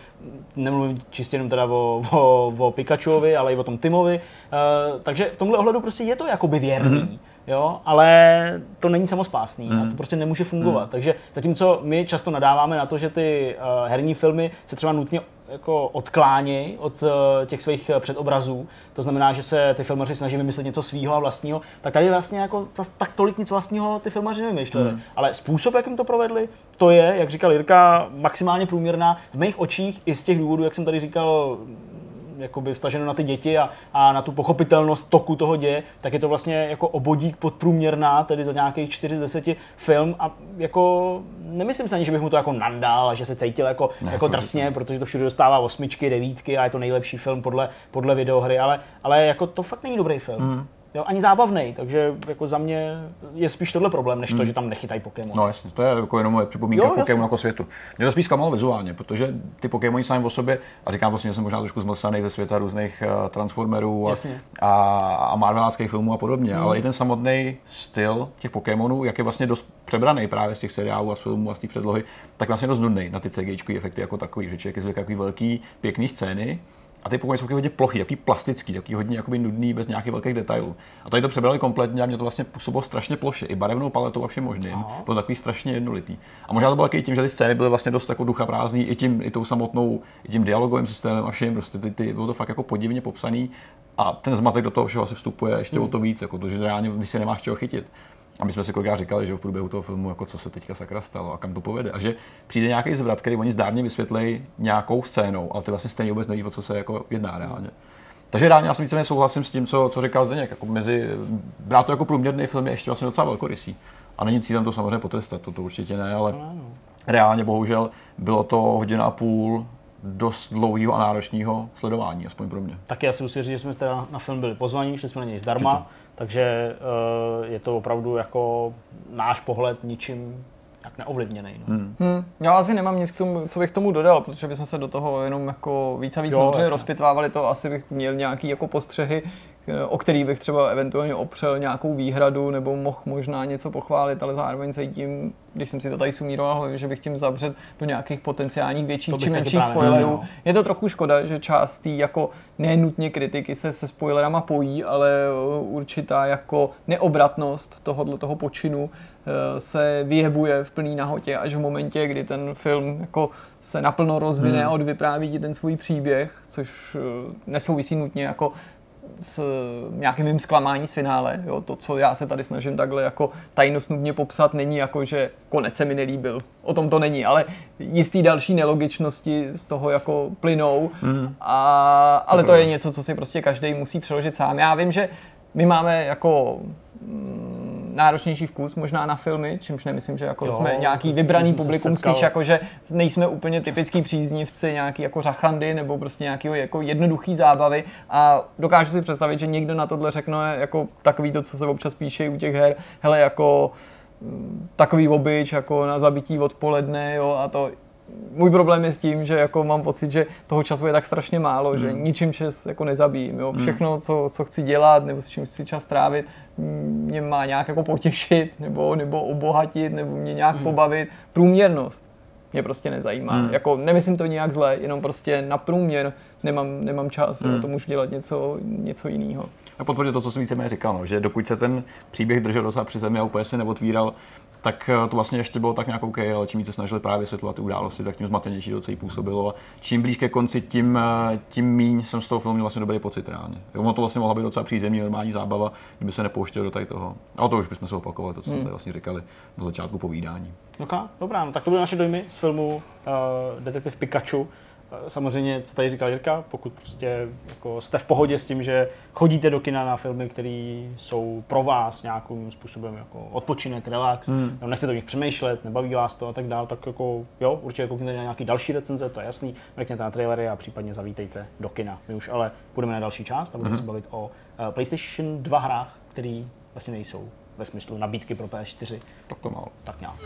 nemluvím čistě jenom teda o, o, o Pikachuovi, ale i o tom Timovi, uh, takže v tomhle ohledu prostě je to jakoby věrný. Mm-hmm. Jo, ale to není samospásný mm. a to prostě nemůže fungovat. Mm. Takže zatímco my často nadáváme na to, že ty uh, herní filmy se třeba nutně jako odklánějí od uh, těch svých eh, předobrazů, to znamená, že se ty filmaři snaží vymyslet něco svýho a vlastního, tak tady vlastně jako ta, tak tolik nic vlastního ty filmaři nevymýšleli. Mm. Ale způsob, jakým to provedli, to je, jak říkal Jirka, maximálně průměrná v mých očích i z těch důvodů, jak jsem tady říkal, jakoby vstaženo na ty děti a, a na tu pochopitelnost toku toho děje, tak je to vlastně jako obodík podprůměrná, tedy za nějakých 4 z 10 film a jako nemyslím si ani, že bych mu to jako nandal a že se cítil jako, Ne, jako to drsně, protože to všude dostává osmičky, devítky a je to nejlepší film podle, podle videohry, ale, ale jako to fakt není dobrý film. Mm. Jo, ani zábavný, takže jako za mě je spíš tohle problém, než to, že tam nechytají Pokémon. No jasně, to je jako jenom moje připomínka jasně. jako světu. Mě to spíš zklamalo vizuálně, protože ty Pokémoni sami o sobě, a říkám vlastně, že jsem možná trošku zmlsaný ze světa různých uh, Transformerů a, Jasně. a, a Marveláckých filmů a podobně, mm. ale i ten samotný styl těch Pokémonů, jak je vlastně dost přebraný právě z těch seriálů a z filmů a z té předlohy, tak vlastně dost nudný na ty CGI efekty jako takový, že člověk je zvyklý takový velký, pěkný scény, a ty Pokémony jsou taky hodně plochý, takový plastický, takový hodně jakoby nudný, bez nějakých velkých detailů. A tady to přebrali kompletně a mě to vlastně působilo strašně ploše, i barevnou paletou a všem možným. Aha. Bylo takový strašně jednolitý. A možná to bylo taky tím, že ty scény byly vlastně dost jako ducha prázdný, i tím, i tou samotnou, i tím dialogovým systémem a všem, prostě ty, ty, bylo to fakt jako podivně popsaný. A ten zmatek do toho všeho asi vstupuje ještě o to víc, jako to, že reálně, když se nemáš čeho chytit. A my jsme si kolikrát říkali, že v průběhu toho filmu, jako co se teďka sakra stalo a kam to povede. A že přijde nějaký zvrat, který oni zdárně vysvětlejí nějakou scénou, ale ty vlastně stejně vůbec nevíš, o co se jako jedná reálně. Takže reálně já si víceméně souhlasím s tím, co, co říkal Zdeněk. Jako mezi, brát to jako průměrný film je ještě vlastně docela velkorysý. A není cílem to samozřejmě potrestat, to, to určitě ne, ale reálně bohužel bylo to hodina a půl dost dlouhého a náročného sledování, aspoň pro mě. Taky já si musím říct, že jsme teda na film byli pozvaní, šli jsme na něj zdarma, Určitě. Takže uh, je to opravdu jako náš pohled ničím jak neovlivněný. No. Hmm. Hmm, já asi nemám nic k tomu, co bych tomu dodal, protože bychom se do toho jenom jako víc a víc Jo, samozřejmě rozpitvávali to, asi bych měl nějaký jako postřehy, eh, o který bych třeba eventuálně opřel nějakou výhradu nebo mohl možná něco pochválit, ale zároveň se tím, když jsem si to tady sumíroval, že bych tím zabřet do nějakých potenciálních větších či menších spoilerů. neměl. Je to trochu škoda, že část tý jako nenutně kritiky se se spoilerama pojí, ale eh, určitá jako neobratnost tohohle toho počinu eh, se vyjevuje v plný nahotě až v momentě, kdy ten film jako se naplno rozvine Hmm. a odvypráví ti ten svůj příběh, což eh, nesouvisí nutně jako s nějakým mým zklamání z finále. Jo? To, co já se tady snažím takhle jako tajnostnubně popsat, není jako, že konec se mi nelíbil. O tom to není, ale jistý další nelogičnosti z toho jako plynou. Mm. A, ale to je něco, co si prostě každý musí přeložit sám. Já vím, že my máme jako mm, náročnější vkus možná na filmy, čímž nemyslím, že jako jo, jsme nějaký vybraný publikum, spíš jako, že nejsme úplně typický příznivci nějaký jako řachandy nebo prostě nějaký jako jednoduchý zábavy a dokážu si představit, že někdo na tohle řekne jako takový to, co se občas píše u těch her, hele jako mm, takový obyč jako na zabití odpoledne jo, a to můj problém je s tím, že jako mám pocit, že toho času je tak strašně málo, hmm. že ničím čas jako nezabijím. Jo. Hmm. Všechno, co, co chci dělat nebo s čím chci čas trávit, mě má nějak jako potěšit nebo, nebo obohatit nebo mě nějak hmm. pobavit. Průměrnost mě prostě nezajímá. Hmm. Jako nemyslím to nějak zle, jenom prostě na průměr nemám, nemám čas, hmm. to můžu dělat něco, něco jiného. A potvrdit to, co jsem víceméně říkal, no, že dokud se ten příběh držel docela při zemi a úplně se neotvíral, tak eh, to vlastně ještě bylo tak nějak OK, ale čím více snažili právě vysvětlovat ty události, tak tím zmatenější to celý působilo. A čím blíž ke konci, tím, eh, tím míň jsem z toho filmu měl vlastně dobrý pocit reálně. Ono to vlastně mohla být docela přízemní, normální zábava, kdyby se nepouštěl do tady toho. A to už bychom se opakovali, to, co hmm. jsme vlastně říkali na začátku povídání. Okay, dobrá, no, tak to byly naše dojmy z filmu uh, Detektiv Pikachu. Samozřejmě, co tady říkal Jirka, pokud prostě jako jste v pohodě s tím, že chodíte do kina na filmy, které jsou pro vás nějakým způsobem jako odpočinek, relax, hmm. nebo nechcete o nich přemýšlet, nebaví vás to a tak dále, tak jako jo, určitě koukněte na nějaký další recenze, to je jasný, mrkněte na trailery a případně zavítejte do kina. My už ale půjdeme na další část a budeme hmm. se bavit o uh, PlayStation 2 hrách, které vlastně nejsou ve smyslu nabídky pro PS4. Tak to málo. Tak nějak.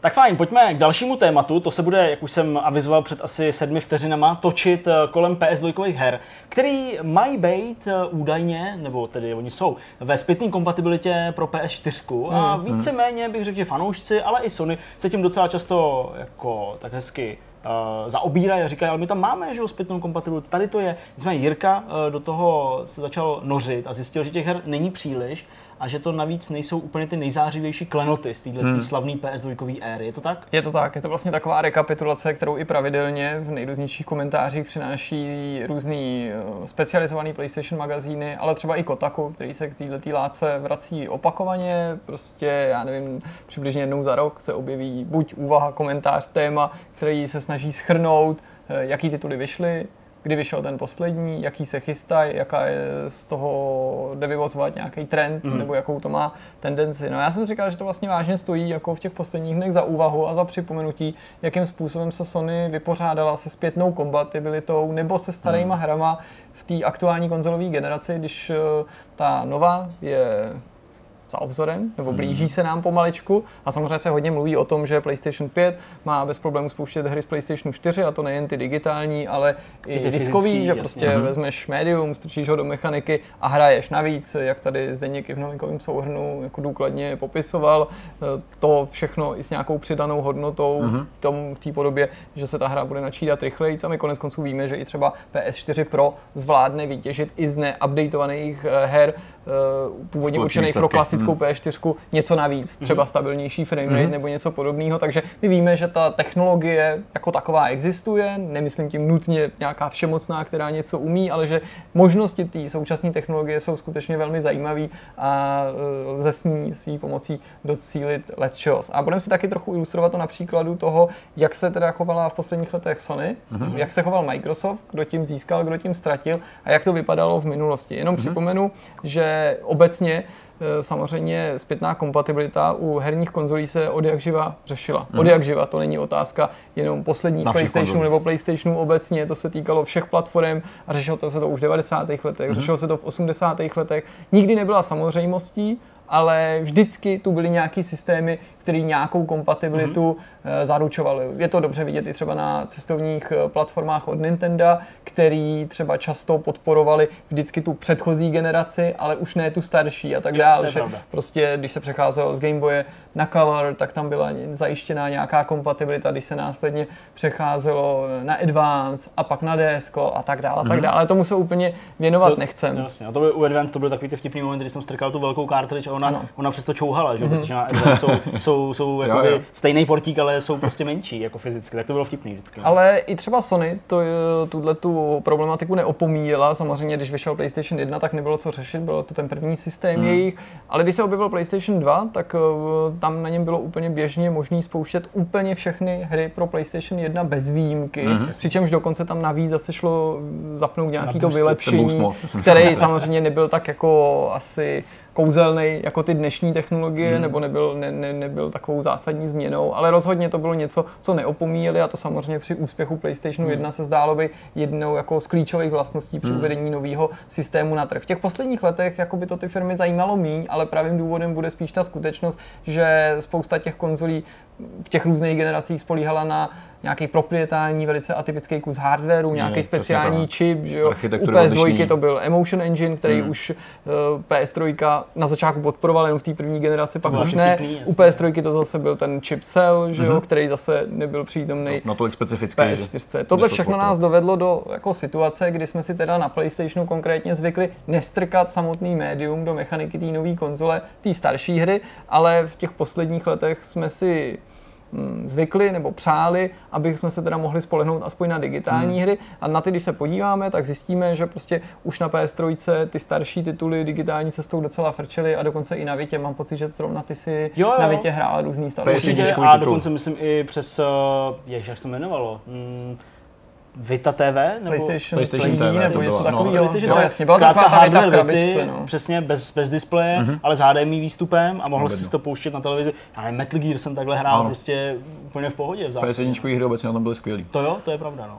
Tak fajn, pojďme k dalšímu tématu. To se bude, jak už jsem avizoval před asi sedmi vteřinama, točit eh, kolem PS2 her, který mají být eh, údajně, nebo tedy oni jsou, ve zpětné kompatibilitě pro PS4 a hmm. víceméně bych řekl, že fanoušci, ale i Sony se tím docela často jako tak hezky uh, zaobírají a říkají, ale my tam máme že jo, zpětnou kompatibilitu, tady to je. Nicméně Jirka uh, do toho se začal nořit a zjistil, že těch her není příliš a že to navíc nejsou úplně ty nejzářivější klenoty z téhle hmm. slavné PS2 éry. Je to tak? Je to tak, je to vlastně taková rekapitulace, kterou i pravidelně v nejrůznějších komentářích přináší různý eh, specializovaný PlayStation magazíny, ale třeba i Kotaku, který se k této látce vrací opakovaně. Prostě, já nevím, přibližně jednou za rok se objeví buď úvaha, komentář, téma, který se snaží schrnout, eh, jaký tituly vyšly, kdy vyšel ten poslední, jaký se chystá, jaká je z toho jde vyvozovat nějaký trend, mm. nebo jakou to má tendenci. No já jsem říkal, že to vlastně vážně stojí jako v těch posledních dnech za úvahu a za připomenutí, jakým způsobem se Sony vypořádala se zpětnou kompatibilitou nebo se starýma mm. hrama v té aktuální konzolové generaci, když eh, ta nová je za obzorem, nebo hmm. blíží se nám pomaličku. A samozřejmě se hodně mluví o tom, že PlayStation 5 má bez problémů spouštět hry z PlayStation 4, a to nejen ty digitální, ale i, i diskový, že jasně. prostě hmm. vezmeš médium, strčíš ho do mechaniky a hraješ navíc, jak tady Zdeněk i v novinkovém souhrnu jako důkladně popisoval, eh, to všechno i s nějakou přidanou hodnotou hmm. tom, v té podobě, že se ta hra bude načítat rychleji. A my konec konců víme, že i třeba PS4 Pro zvládne vytěžit i z neupdatovaných eh, her původně určený pro klasickou hmm. P4 něco navíc, třeba hmm. stabilnější framerate hmm. nebo něco podobného. Takže my víme, že ta technologie jako taková existuje, nemyslím tím nutně nějaká všemocná, která něco umí, ale že možnosti té současné technologie jsou skutečně velmi zajímavé a eh, lze s ní svý pomocí docílit let's čos. A budeme si taky trochu ilustrovat to na příkladu toho, jak se teda chovala v posledních letech Sony, mm-hmm. jak se choval Microsoft, kdo tím získal, kdo tím ztratil a jak to vypadalo v minulosti. Jenom mm-hmm. připomenu, že obecně e, samozřejmě zpětná kompatibilita u herních konzolí se od jak živa řešila. Mm. Od jak živa, to není otázka jenom posledních PlayStationů konzolí. nebo PlayStationů obecně, to se týkalo všech platform a řešilo to se to už v 90. letech, mm. řešilo se to v 80. letech. Nikdy nebyla samozřejmostí, ale vždycky tu byly nějaký systémy, které nějakou kompatibilitu mm-hmm. zaručovaly. Je to dobře vidět i třeba na cestovních eh, platformách od Nintendo, který třeba často podporovali vždycky tu předchozí generaci, ale už ne tu starší a tak dále. Že prostě, když se přecházelo z Game Boye na Color, tak tam byla zajištěná nějaká kompatibilita, když se následně přecházelo na Advance a pak na DS a tak dále, a tak mhm. dále. Tomu se úplně věnovat to, nechcem. Jasně, a to by u Advance to byl takový ty vtipný moment, kdy jsem strkal tu velkou cartridge a ona, Ano. ona přesto čouhala, že? protože na Xbox jsou, jsou, jsou Jo, jakoby jo. stejný portík, ale jsou prostě menší jako fyzicky, tak to bylo vtipný vždycky. no. Ale i třeba Sony to, tuhle tu problematiku neopomíjela. Samozřejmě, když vyšel PlayStation 1, tak nebylo co řešit, byl to ten první systém hmm. jejich. Ale když se objevil PlayStation 2, tak eh, tam na něm bylo úplně běžně možný spouštět úplně všechny hry pro PlayStation 1 bez výjimky. Hmm. Přičemž dokonce tam navíc zase šlo zapnout nějaký to vylepšení, který samozřejmě nebyl tak jako asi kouzelný jako ty dnešní technologie, hmm. nebo nebyl, ne, ne, nebyl takovou zásadní změnou, ale rozhodně to bylo něco, co neopomíjeli a to samozřejmě při úspěchu PlayStationu 1 se zdálo by jednou jako z klíčových vlastností při uvedení nového systému na trh. V těch posledních letech jako by to ty firmy zajímalo míň, ale pravým důvodem bude spíš ta skutečnost, že spousta těch konzolí v těch různých generacích spolíhala na nějaký proprietární, velice atypický kus hardwareu, nějaký přesně speciální tak. čip, že jo. U Architektura PS2 odlišný. to byl Emotion Engine, který hmm. už uh, PS3 na začátku podporoval jenom v té první generaci, pak bylo už ne. vtipný, U jasně. PS3 to zase byl ten chip Cell, že jo, který zase nebyl přítomný. Natolik specifický, že- PS4. Tohle všechno nás dovedlo do jako situace, kdy jsme si teda na PlayStationu konkrétně zvykli nestrkat samotný médium do mechaniky té nové konzole, té starší hry, ale v těch posledních letech jsme si zvykli nebo přáli, aby jsme se teda mohli spolehnout aspoň na digitální Hmm. hry. A na ty, když se podíváme, tak zjistíme, že prostě už na PS3 ty starší tituly digitální cestou docela frčely a dokonce i na Vitě. Mám pocit, že zrovna ty si Jo, jo. na Vitě hrála různý starší a dokonce myslím i přes, jež, jak se to jmenovalo, mm, Vita TV? Nebo PlayStation, PlayStation PlayStation TV, nebo to něco no. takového. PlayStation jo, TV. jasně, byla taková ta Vita v krabičce, Vity, no. Přesně, bez, bez displeje, ale s HDMI výstupem a mohlo Vidno. si to pouštět na televizi. Já nevím, Metal Gear jsem takhle hrál Ano. prostě úplně v pohodě v zásadě. PS1 hry obecně na tom byly skvělý. To jo, to je pravda, no.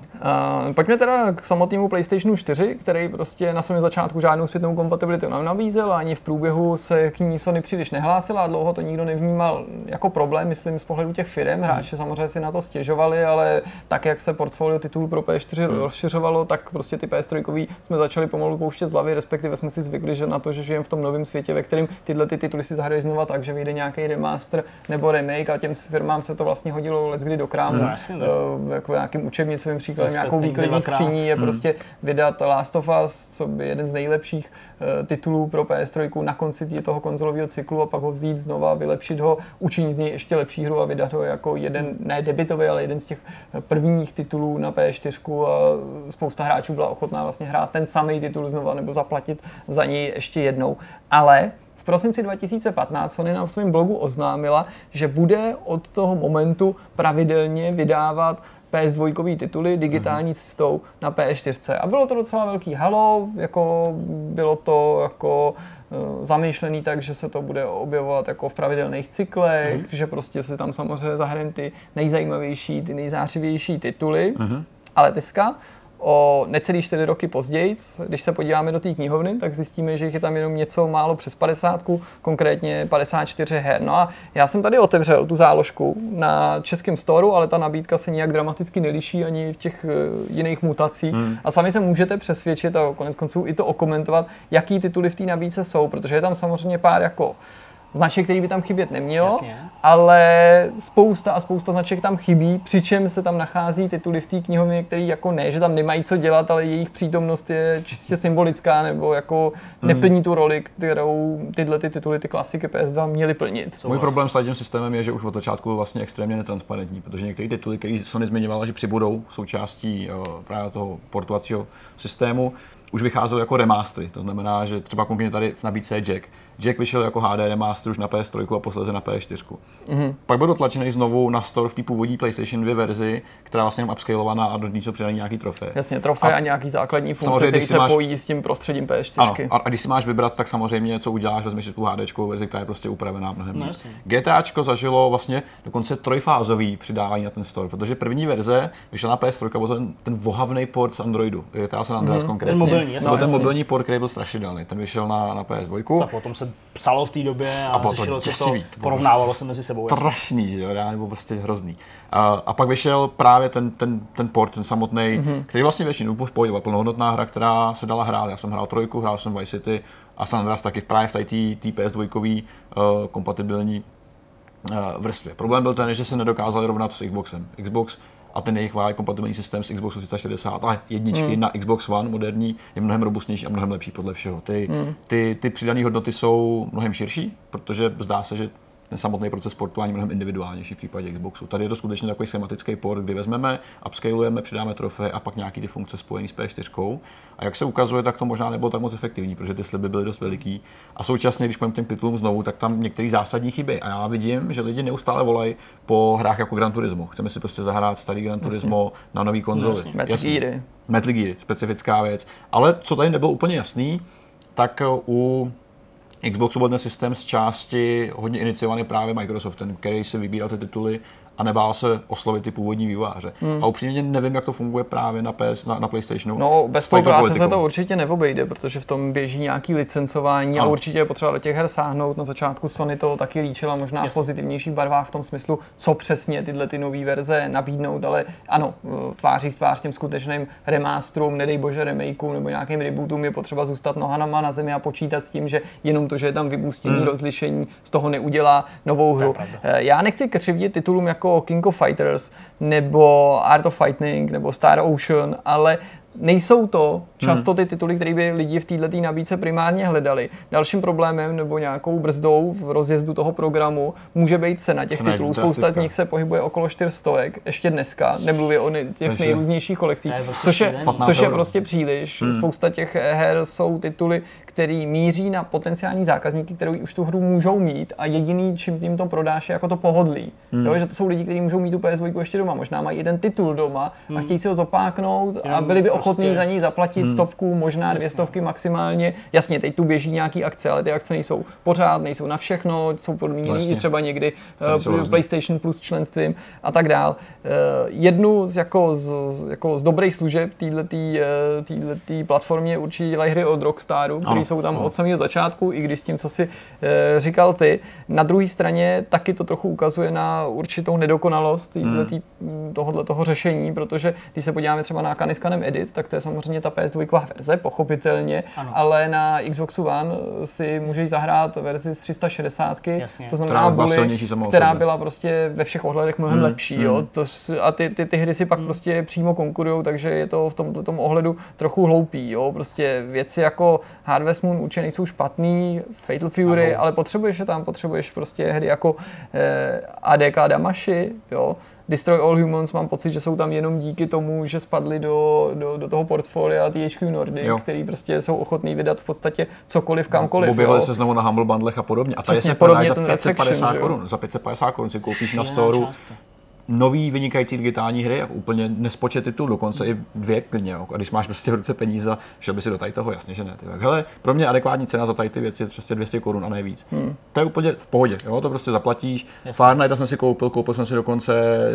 Uh, pojďme teda k samotnému PlayStationu 4, který prostě na samém začátku žádnou zpětnou kompatibilitu nenabízel, ani v průběhu se k ní Sony příliš nehlásila a dlouho to nikdo nevnímal jako problém, myslím z pohledu těch firm. Hráči samozřejmě si na to stěžovali, ale tak, jak se portfolio titulů pro PS4 rozšiřovalo, tak prostě ty PS3 jsme začali pomalu pouštět z hlavy, respektive jsme si zvykli, že na to, že žijeme v tom novém světě, ve kterém tyhle ty tituly si zahraješ znova tak, že vyjde nějaký remaster nebo remake a těm firmám se to vlastně hodilo leckdy do krámu. No, jasně. Eh, jako nějakým učebnicovým příkladem, Získat nějakou dvakrát. skříní je prostě vydat Last of Us, co by jeden z nejlepších eh, titulů pro PS3 na konci toho konzolového cyklu a pak ho vzít znova, vylepšit ho, učinit z něj ještě lepší hru a vydat ho jako jeden, ne debitový, ale jeden z těch eh, prvních titulů na PS4 a spousta hráčů byla ochotná vlastně hrát ten samý titul znova nebo zaplatit za něj ještě jednou. Ale v prosinci 2015 Sony na svém blogu oznámila, že bude od toho momentu pravidelně vydávat PS2 tituly digitální cestou na PS4. A bylo to docela velký halo, jako bylo to jako eh, zamýšlený tak, že se to bude objevovat jako v pravidelných cyklech, že prostě si tam samozřejmě zahrajeme ty nejzajímavější, ty nejzářivější tituly. Ale teďka o necelý 4 roky později, když se podíváme do té knihovny, tak zjistíme, že jich je tam jenom něco málo přes 50, konkrétně 54 her. No a já jsem tady otevřel tu záložku na českém storu, ale ta nabídka se nijak dramaticky neliší ani v těch eh, jiných mutacích. Hmm. A sami se můžete přesvědčit a konec konců i to okomentovat, jaký tituly v té nabídce jsou, protože je tam samozřejmě pár jako značek, který by tam chybět nemělo, Jasně. ale spousta a spousta značek tam chybí, přičem se tam nachází tituly v té knihovně, které jako ne, že tam nemají co dělat, ale jejich přítomnost je čistě symbolická nebo jako neplní tu roli, kterou tyhle ty tituly, ty klasiky PS2 měly plnit. Můj problém s tím systémem je, že už od začátku je vlastně extrémně netransparentní, protože některé tituly, které Sony zmiňovala, že přibudou součástí uh, právě toho portovacího systému, už vycházely jako remastery. To znamená, že třeba konkrétně tady v nabídce je Jack. Jack vyšel jako HD remaster už na PS3 a posledně na PS4. Mm-hmm. Pak byl dotlačený znovu na store v té původní PlayStation 2 verzi, která vlastně jenom upscalovaná a do ní jsou přidaný nějaký trofeje. Jasně, trofej a, a nějaký základní funkce, si se máš- pojí s tím prostředím PS4. Ano, a, a když si máš vybrat, tak samozřejmě, co uděláš, vezmeš si tu HD verzi, která je prostě upravená mnohem No. GTAčko zažilo vlastně dokonce trojfázový přidávání na ten store, protože první verze vyšla na PS3, byl ten, ten vohavný port z Androidu, GTA San Andreas mm, konkrétně. Ten mobilní, jasně. No, ten mobilní port, který byl strašidelný, ten vyšel na, na PS2. A potom se psalo v té době a, A bylo to se to, porovnávalo se mezi sebou. strašný, že jo, reálně byl prostě hrozný. A, a pak vyšel právě ten, ten, ten port, ten samotný, mm-hmm. který vlastně většinou byl v pohodě, byla plnohodnotná hra, která se dala hrát. Já jsem hrál trojku, hrál jsem Vice City a San Andreas taky právě v té té PS2 uh, kompatibilní uh, vrstvě. Problém byl ten, že se nedokázali rovnat s Xboxem. Xbox a ten jejich válej kompatibilní systém s Xbox 360 a jedničky hmm. na Xbox One moderní je mnohem robustnější a mnohem lepší podle všeho. Ty, hmm. ty, ty přidané hodnoty jsou mnohem širší, protože zdá se, že ten samotný proces sportování mnohem individuálnější v případě Xboxu. Tady je to skutečně takový schematický port, kdy vezmeme, upscalujeme, přidáme trofeje a pak nějaký ty funkce spojené s P4. A jak se ukazuje, tak to možná nebylo tak moc efektivní, protože ty sliby byly dost veliký. A současně, když půjdeme těm titulům znovu, tak tam některé zásadní chyby. A já vidím, že lidi neustále volají po hrách jako Gran Turismo. Chceme si prostě zahrát starý Gran Turismo Jasně. na nový konzoli. Metal Gear. Metal Gear, specifická věc. Ale co tady nebylo úplně jasný, tak u Xboxu byl ten systém z části hodně iniciovaný právě Microsoftem, který si vybíral ty tituly a nebál se oslovit ty původní vývojáře. Hmm. A upřímně nevím, jak to funguje právě na, PS, na, na PlayStationu. No, bez spolupráce se to určitě neobejde, protože v tom běží nějaký licencování ano. a určitě je potřeba do těch her sáhnout. Na začátku Sony to taky líčila možná yes. v pozitivnějších barvách v tom smyslu, co přesně tyhle ty nové verze nabídnout, ale ano, tváří v tvář těm skutečným remasterům, nedej bože remakeům nebo nějakým rebootům je potřeba zůstat nohanama na zemi a počítat s tím, že jenom to, že je tam vybůstění hmm. rozlišení, z toho neudělá novou hru. Já nechci křivdit titulům jako jako King of Fighters nebo Art of Fighting nebo Star Ocean, ale nejsou to často ty tituly, které by lidi v této nabídce primárně hledali. Dalším problémem nebo nějakou brzdou v rozjezdu toho programu může být cena těch cena titulů. Spousta z nich se pohybuje okolo 400, ještě dneska, nemluvě o těch nejrůznějších kolekcích, což je, což je prostě příliš. Hmm. Spousta těch her jsou tituly, který míří na potenciální zákazníky, kteří už tu hru můžou mít a jediný, čím tím to prodáš, je jako to pohodlí. Hmm. Jo, že to jsou lidi, kteří můžou mít tu PS2 ještě doma, možná mají jeden titul doma hmm. a chtějí si ho zopáknout a byli by ochotní prostě... za ní zaplatit hmm. stovku, možná dvě stovky maximálně. Jasně, teď tu běží nějaký akce, ale ty akce nejsou pořád, nejsou na všechno, jsou podmíněny i třeba někdy uh, PlayStation Plus členstvím a tak dál. Uh, jednu z, jako, z, jako z dobrých služeb této uh, platformě určitě dělají hry od Rockstaru, který jsou tam od samého začátku, i když s tím, co si e, říkal ty. Na druhé straně taky to trochu ukazuje na určitou nedokonalost hmm. tohohle toho řešení, protože když se podíváme třeba na Kaniskanem Edit, tak to je samozřejmě ta PS2 verze, pochopitelně, ano. ale na Xboxu One si můžeš zahrát verzi z 360, Jasně. to znamená bully, která byla prostě ve všech ohledech mnohem hmm. lepší. Hmm. Jo? To, a ty, ty, ty hry si pak hmm. prostě přímo konkurují, takže je to v tomto tom ohledu trochu hloupý. Jo? Prostě věci jako Harvest Moon určitě nejsou špatný, Fatal Fury, ano. ale potřebuješ je tam, potřebuješ prostě hry jako eh, ADK Damashi, jo, Destroy All Humans mám pocit, že jsou tam jenom díky tomu, že spadli do, do, do toho portfolia THQ Nordic, jo. který prostě jsou ochotní vydat v podstatě cokoliv, kamkoliv. Objevili se znovu na Humble Bundlech a podobně. A tady se podobně za 550 korun. Za 550 korun si koupíš na storu nový vynikající digitální hry, jako úplně nespočet titul, dokonce i dvě klidně. A když máš prostě v ruce peníze, šel by si do tady toho, jasně, že ne. Ty. Tak, hele, pro mě adekvátní cena za tady ty věci je prostě 200 korun a ne víc. Hmm. To je úplně v pohodě, jo? to prostě zaplatíš. Far Night jsem si koupil, koupil jsem si dokonce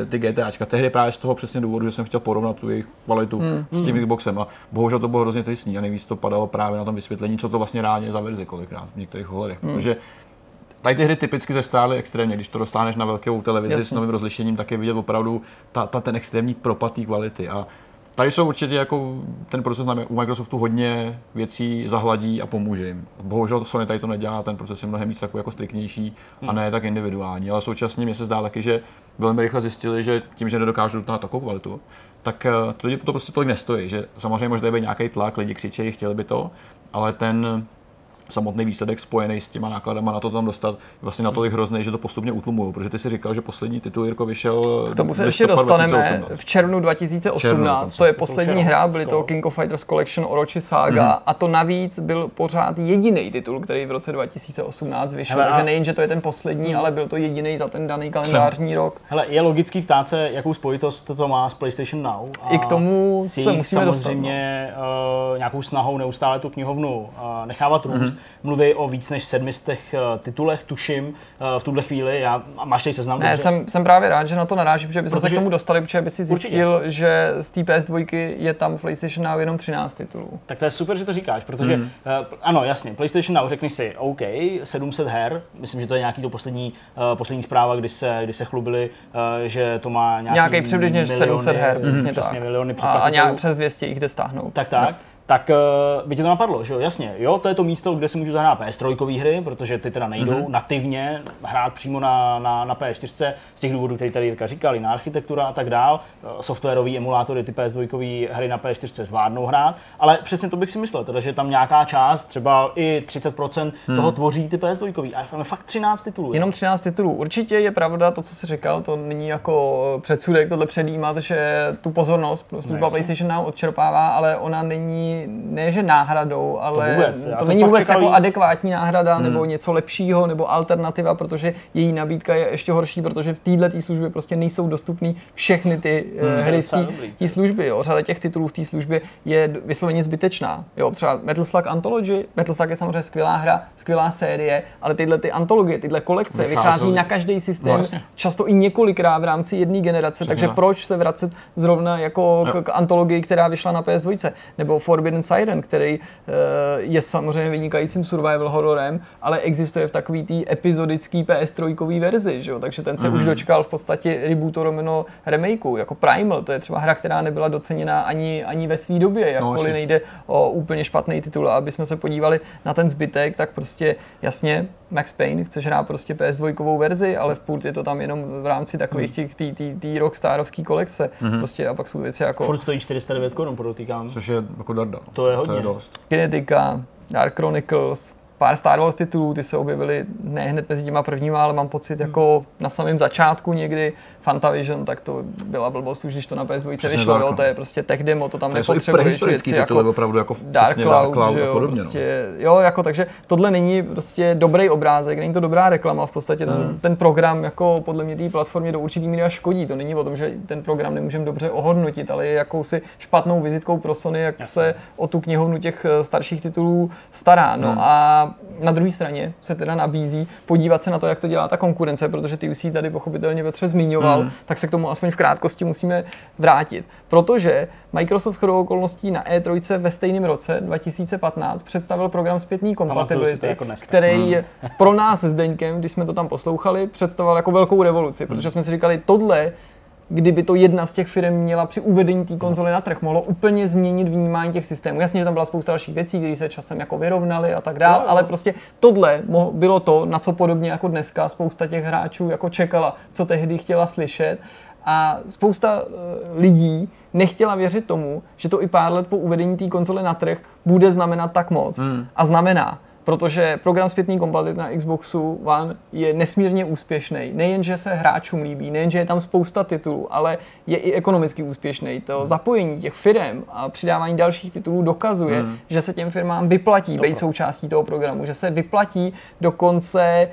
ty GTAčka. Tehdy právě z toho přesně důvodu, že jsem chtěl porovnat tu jejich kvalitu hmm. s tím hmm. Xboxem a bohužel to bylo hrozně tristní a nejvíc to padalo právě na tom vysvětlení, co to vlastně reálně za verzi kolikrát v některých ohledech. Hmm. Protože Tady ty hry typicky zestály extrémně, když to dostáneš na velkou televizi Jasně. s novým rozlišením, tak je vidět opravdu ta, ta, ten extrémní propad té kvality. A tady jsou určitě jako ten proces na, u Microsoftu hodně věcí zahladí a pomůže jim. Bohužel Sony tady to nedělá, ten proces je mnohem víc takový jako striktnější hmm. a ne tak individuální, ale současně mě se zdá taky, že velmi rychle zjistili, že tím, že nedokážou dotáhnout takovou kvalitu, tak eh, to lidi to prostě tolik nestojí, že samozřejmě možná je nějaký tlak, lidi křičejí, chtěli by to, ale ten samotný výsledek spojený s těma nákladama na to tam dostat vlastně natolik hrozný, že to postupně utlumují, protože ty si říkal, že poslední titul Jirko vyšel. K tomu se ještě dostaneme 2018. v červnu 2018. Červnu, to je poslední hra, byly to King of Fighters Collection Orochi Saga mm-hmm. a to navíc byl pořád jediný titul, který v roce 2018 vyšel. Hele, Takže nejen, že to je ten poslední, hmm. ale byl to jediný za ten daný kalendářní rok. Hele, je logický ptát se, jakou spojitost to má s PlayStation Now. A I k tomu se musíme samozřejmě dostat, no. uh, nějakou snahou neustále tu knihovnu uh, nechávat růst. Mm-hmm mluví o víc než sedmistech eh, titulech, tuším, eh, v tuhle chvíli. Já, máš tady seznam? Ne, jsem, jsem, právě rád, že na to naráží, protože bychom protože... se k tomu dostali, protože by si zjistil, Určitě. že z té PS2 je tam PlayStation Now jenom 13 titulů. Tak to je super, že to říkáš, protože mm. uh, ano, jasně, PlayStation Now řekneš si, OK, 700 her, myslím, že to je nějaký to poslední, uh, poslední zpráva, kdy se, kdy se chlubili, uh, že to má nějaký Nějaký přibližně miliony, 700 her, přesně, mm, přesně tak. miliony a, a nějak přes 200 jich jde stáhnout. Tak, tak. No tak uh, by tě to napadlo, že jo, jasně, jo, to je to místo, kde si můžu zahrát PS3 hry, protože ty teda nejdou mm-hmm. nativně hrát přímo na, na, na PS4 z těch důvodů, který tady Jirka říkal, na architektura a tak dál, softwarový emulátory, ty PS2 hry na PS4 zvládnou hrát, ale přesně to bych si myslel, teda, že tam nějaká část, třeba i 30% hmm. toho tvoří ty PS2 a máme fakt 13 titulů. Jenom 13 titulů. Určitě je pravda to, co jsi říkal, to není jako předsudek tohle předjímat, že tu pozornost prostě no, PlayStation nám odčerpává, ale ona není, ne že náhradou, ale to, vůbec. to není vůbec jako víc. adekvátní náhrada hmm. nebo něco lepšího nebo alternativa, protože její nabídka je ještě horší, protože v této službě prostě nejsou dostupné všechny ty eh, hmm. hry z té služby. Jo. Řada těch titulů v té službě je vysloveně zbytečná. Jo, třeba Metal Slug Anthology, Metal Slug je samozřejmě skvělá hra, skvělá série, ale tyhle ty antologie, tyhle kolekce vychází, vychází na každý systém, no, často i několikrát v rámci jedné generace, Přesně takže no. proč se vracet zrovna jako k, k antologii, která vyšla na PS2, nebo Forbidden Siren, který uh, je samozřejmě vynikajícím survival hororem, ale existuje v takový té epizodické PS3 verzi, že jo? takže ten se mm-hmm. už mhm. dočkal v podstatě rebootu Romano remakeu, jako Primal, to je třeba hra, která nebyla doceněna ani, ani ve své době, no, jakkoliv no, nejde o úplně špatný titul. A aby jsme se podívali na ten zbytek, tak prostě jasně Max Payne, chceš hrát prostě PS2 verzi, ale v půl je to tam jenom v rámci takových hmm. těch tý, tý, rockstarovský kolekce. Mm-hmm. Prostě a pak jsou věci jako... Furt stojí 409 korun, podotýkám. Což je jako darda. To je hodně. To je dost. Kinetika, Dark Chronicles, pár Star Wars titulů, ty se objevily ne hned mezi těma prvníma, ale mám pocit jako na samém začátku někdy Fantavision, tak to byla blbost už, když to na PS2 vyšlo, jo, to je prostě tech demo, to tam to nepotřebuješ věci jako opravdu jako Dark Cloud, Dark Cloud jo, podobně, no. prostě, no. jo, jako takže tohle není prostě dobrý obrázek, není to dobrá reklama, v podstatě ten, hmm. ten program jako podle mě té platformě do určitý míry škodí, to není o tom, že ten program nemůžeme dobře ohodnotit, ale je jakousi špatnou vizitkou pro Sony, jak Jasně. se o tu knihovnu těch eh, starších titulů stará, no hmm. a na druhé straně se teda nabízí podívat se na to, jak to dělá ta konkurence, protože ty už si tady pochopitelně Petře zmiňoval, mm. tak se k tomu aspoň v krátkosti musíme vrátit. Protože Microsoft shodou okolností na E3 ve stejném roce 2015 představil program zpětný kompatibility, jako který mm. pro nás s Deňkem, když jsme to tam poslouchali, představoval jako velkou revoluci, protože jsme si říkali, tohle kdyby to jedna z těch firm měla při uvedení té konzole na trh, mohlo úplně změnit vnímání těch systémů. Jasně, že tam byla spousta dalších věcí, které se časem jako vyrovnaly a tak dále, no, ale prostě tohle bylo to, na co podobně jako dneska spousta těch hráčů jako čekala, co tehdy chtěla slyšet. A spousta uh, lidí nechtěla věřit tomu, že to i pár let po uvedení té konzole na trh bude znamenat tak moc. Hmm. A znamená protože program zpětný kompatibility na Xboxu One je nesmírně úspěšný. Nejenže se hráčům líbí, nejenže je tam spousta titulů, ale je i ekonomicky úspěšný. To hmm. zapojení těch firm a přidávání dalších titulů dokazuje, hmm. že se těm firmám vyplatí být součástí toho programu, že se vyplatí dokonce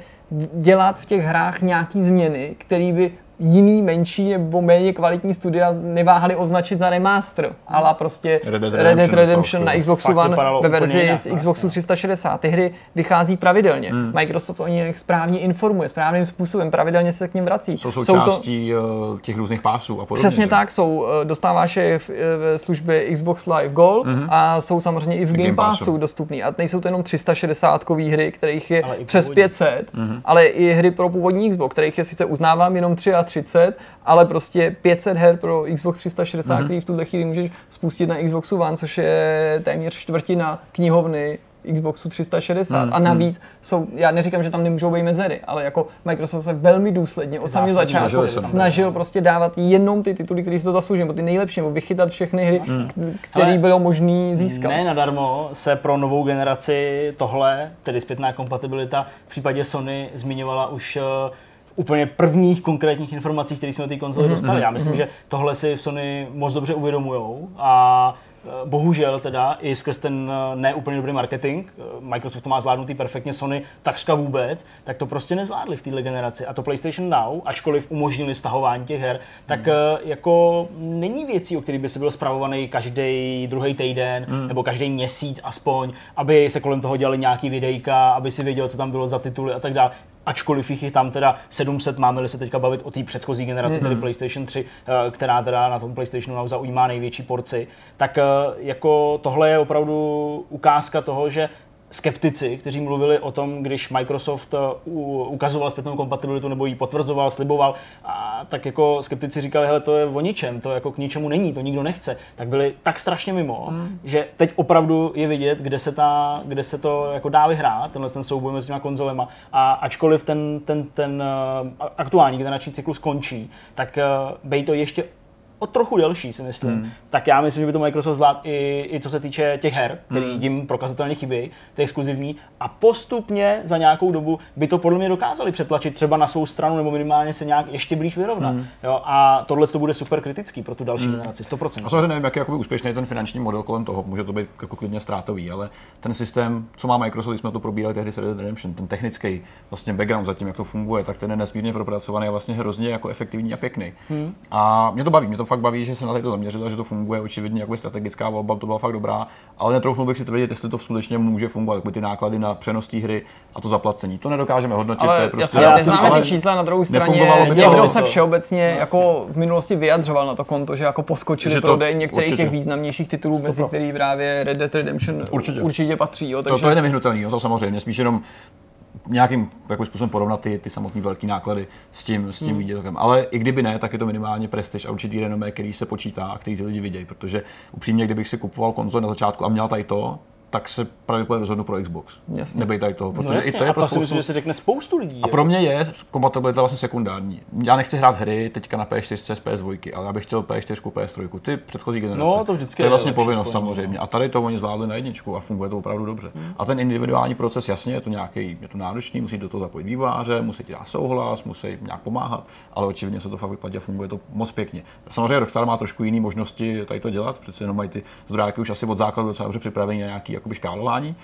dělat v těch hrách nějaký změny, které by jiný menší nebo méně kvalitní studia neváhali označit za remaster, ale prostě Red Dead Redemption, Red Dead Redemption na Xboxu One ve verzi jinak, z Xboxu vlastně. 360. Ty hry vychází pravidelně. Hmm. Microsoft o nich správně informuje, správným způsobem, pravidelně se k ním vrací. Jsou součástí jsou to, eh, těch různých pásů a podobně. Přesně že? tak, jsou. Eh, dostáváš je v, eh, v službě Xbox Live Gold hmm. a jsou samozřejmě i v Game, Game Passu, Passu dostupný. A nejsou to jenom 360 kový hry, kterých je přes 500, hmm. ale i hry pro původní Xbox, kterých je sice uznávám jenom 33, 500, ale prostě 500 her pro Xbox 360, mm-hmm. který v tuhle chvíli můžeš spustit na Xboxu One, což je téměř čtvrtina knihovny Xboxu 360 mm, a navíc mm. jsou, já neříkám, že tam nemůžou být mezery, ale jako Microsoft se velmi důsledně od samého začátku snažil prostě dávat jenom ty tituly, které si to zaslouží, nebo ty nejlepší, nebo vychytat všechny hry, mm. které bylo možné získat. Ne nadarmo se pro novou generaci tohle, tedy zpětná kompatibilita, v případě Sony zmiňovala už uh, úplně prvních konkrétních informací, které jsme o té konzoli mm-hmm. dostali. Já myslím, mm-hmm. že tohle si Sony moc dobře uvědomujou a e, bohužel teda i skrz ten e, neúplně dobrý marketing, e, Microsoft to má zvládnutý perfektně, Sony takřka vůbec, tak to prostě nezvládli v této generaci. A to PlayStation Now, ačkoliv umožnili stahování těch her, tak mm. jako není věcí, o kterých by se byl zpravovaný každý druhý týden mm. nebo každý měsíc aspoň, aby se kolem toho dělali nějaký videjka, aby si věděl, co tam bylo za tituly a tak dále ačkoliv jich je tam teda 700, máme-li se teďka bavit o té předchozí generaci, mm-hmm. tedy PlayStation 3, eh, která teda na tom PlayStationu Now zaujímá největší porci, tak eh, jako tohle je opravdu ukázka toho, že skeptici, kteří mluvili o tom, když Microsoft uh, ukazoval zpětnou kompatibilitu nebo ji potvrzoval, sliboval, a tak jako skeptici říkali, hele, to je o ničem, to jako k ničemu není, to nikdo nechce, tak byli tak strašně mimo, hmm. že teď opravdu je vidět, kde se, ta, kde se to jako dá vyhrát, tenhle ten souboj mezi těma konzolema. A ačkoliv ten, ten, ten uh, aktuální generační cyklus končí, tak uh, bej to ještě o trochu delší, si myslím. Hmm. Tak já myslím, že by to Microsoft zvládl i, i co se týče těch her, které hmm. jim prokazatelně chybí, ty exkluzivní. A postupně za nějakou dobu by to podle mě dokázali přetlačit třeba na svou stranu nebo minimálně se nějak ještě blíž vyrovnat. Hmm. Jo, a tohle to bude super kritický pro tu další hmm. generaci, 100%. A samozřejmě nevím, jak je jako úspěšný ten finanční model kolem toho, může to být jako klidně ztrátový, ale ten systém, co má Microsoft, když jsme to probírali tehdy s Red Dead Redemption, ten technický vlastně background za tím, jak to funguje, tak ten je nesmírně propracovaný a vlastně hrozně jako efektivní a pěkný. Hmm. A mě to baví, mě to fakt baví, že se na to zaměřila, že to funguje, očividně jako strategická volba, to byla fakt dobrá, ale netroufnul bych si tvrdit, jestli to skutečně může fungovat, jako ty náklady na přenos té hry a to zaplacení. To nedokážeme hodnotit. Ale to je prostě, já neznáme ty čísla na druhou straně. Někdo se všeobecně no, jako v minulosti vyjadřoval na to konto, že jako poskočili že prodej některých určitě. těch významnějších titulů, mezi který právě Red Dead Redemption určitě, určitě patří. Jo, takže to, to je nevyhnutelný, to samozřejmě, spíš jenom nějakým jako způsobem porovnat ty, ty samotné velké náklady s tím, s tím hmm. výdělkem. Ale i kdyby ne, tak je to minimálně prestiž a určitý renomé, který se počítá a který ty lidi vidějí. Protože upřímně, kdybych si kupoval konzol na začátku a měl tady to, tak se pravděpodobně rozhodnu pro Xbox. Jasně. Nebej tady toho, protože no jasně, i to je a pro spoustu... myslím, že se řekne spoustu lidí. A pro mě je kompatibilita vlastně sekundární. Já nechci hrát hry teďka na PS4 z PS2, ale já bych chtěl PS4, PS3, ty předchozí generace. No, to vždycky to je vlastně povinnost samozřejmě. A tady to oni zvládli na jedničku a funguje to opravdu dobře. Hmm. A ten individuální proces, jasně, je to nějaký, je to náročný, musí do toho zapojit výváře, musí ti dát souhlas, musí nějak pomáhat, ale očividně se to fakt vypadá, funguje to moc pěkně. Samozřejmě Rockstar má trošku jiné možnosti tady to dělat, přece jenom mají ty zdrojáky už asi od základu docela dobře připravení na nějaký jakoby škálování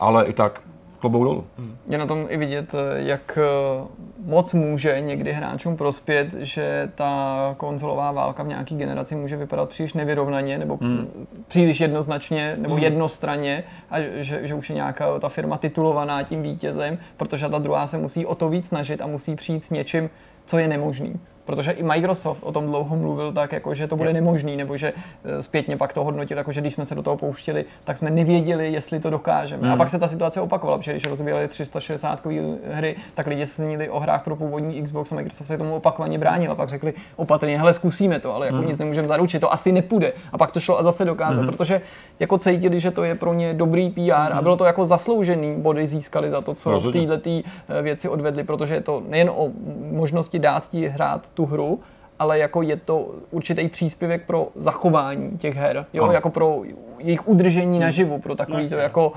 ale i tak klobouk dolů. Je na tom i vidět, jak eh, moc může někdy hráčům prospět, že ta konzolová válka v nějaký generaci může vypadat příliš nevyrovnaně nebo hmm. příliš jednoznačně nebo hmm. jednostranně a že, že už je nějaká ta firma titulovaná tím vítězem, protože ta druhá se musí o to víc snažit a musí přijít s něčím, co je nemožný protože i Microsoft o tom dlouho mluvil tak, jako, že to bude nemožný, nebo že eh, zpětně pak to hodnotil, jako, že když jsme se do toho pouštěli, tak jsme nevěděli, jestli to dokážeme. Hmm. A pak se ta situace opakovala, protože když rozbíjeli 360 hry, tak lidi snili o hrách pro původní Xbox a Microsoft se tomu opakovaně bránil a pak řekli opatrně, hele, zkusíme to, ale jako hmm. nic nemůžeme zaručit, to asi nepůjde. A pak to šlo a zase dokázat, hmm. protože jako cítili, že to je pro ně dobrý PR hmm. a bylo to jako zasloužený body získali za to, co Rozhodně. v této eh, věci odvedli, protože je to nejen o možnosti dát ti hrát tu hru, ale jako je to určitý příspěvek pro zachování těch her, jo, ano. jako pro jejich udržení hmm. naživu, pro takový Vlastně. to jako...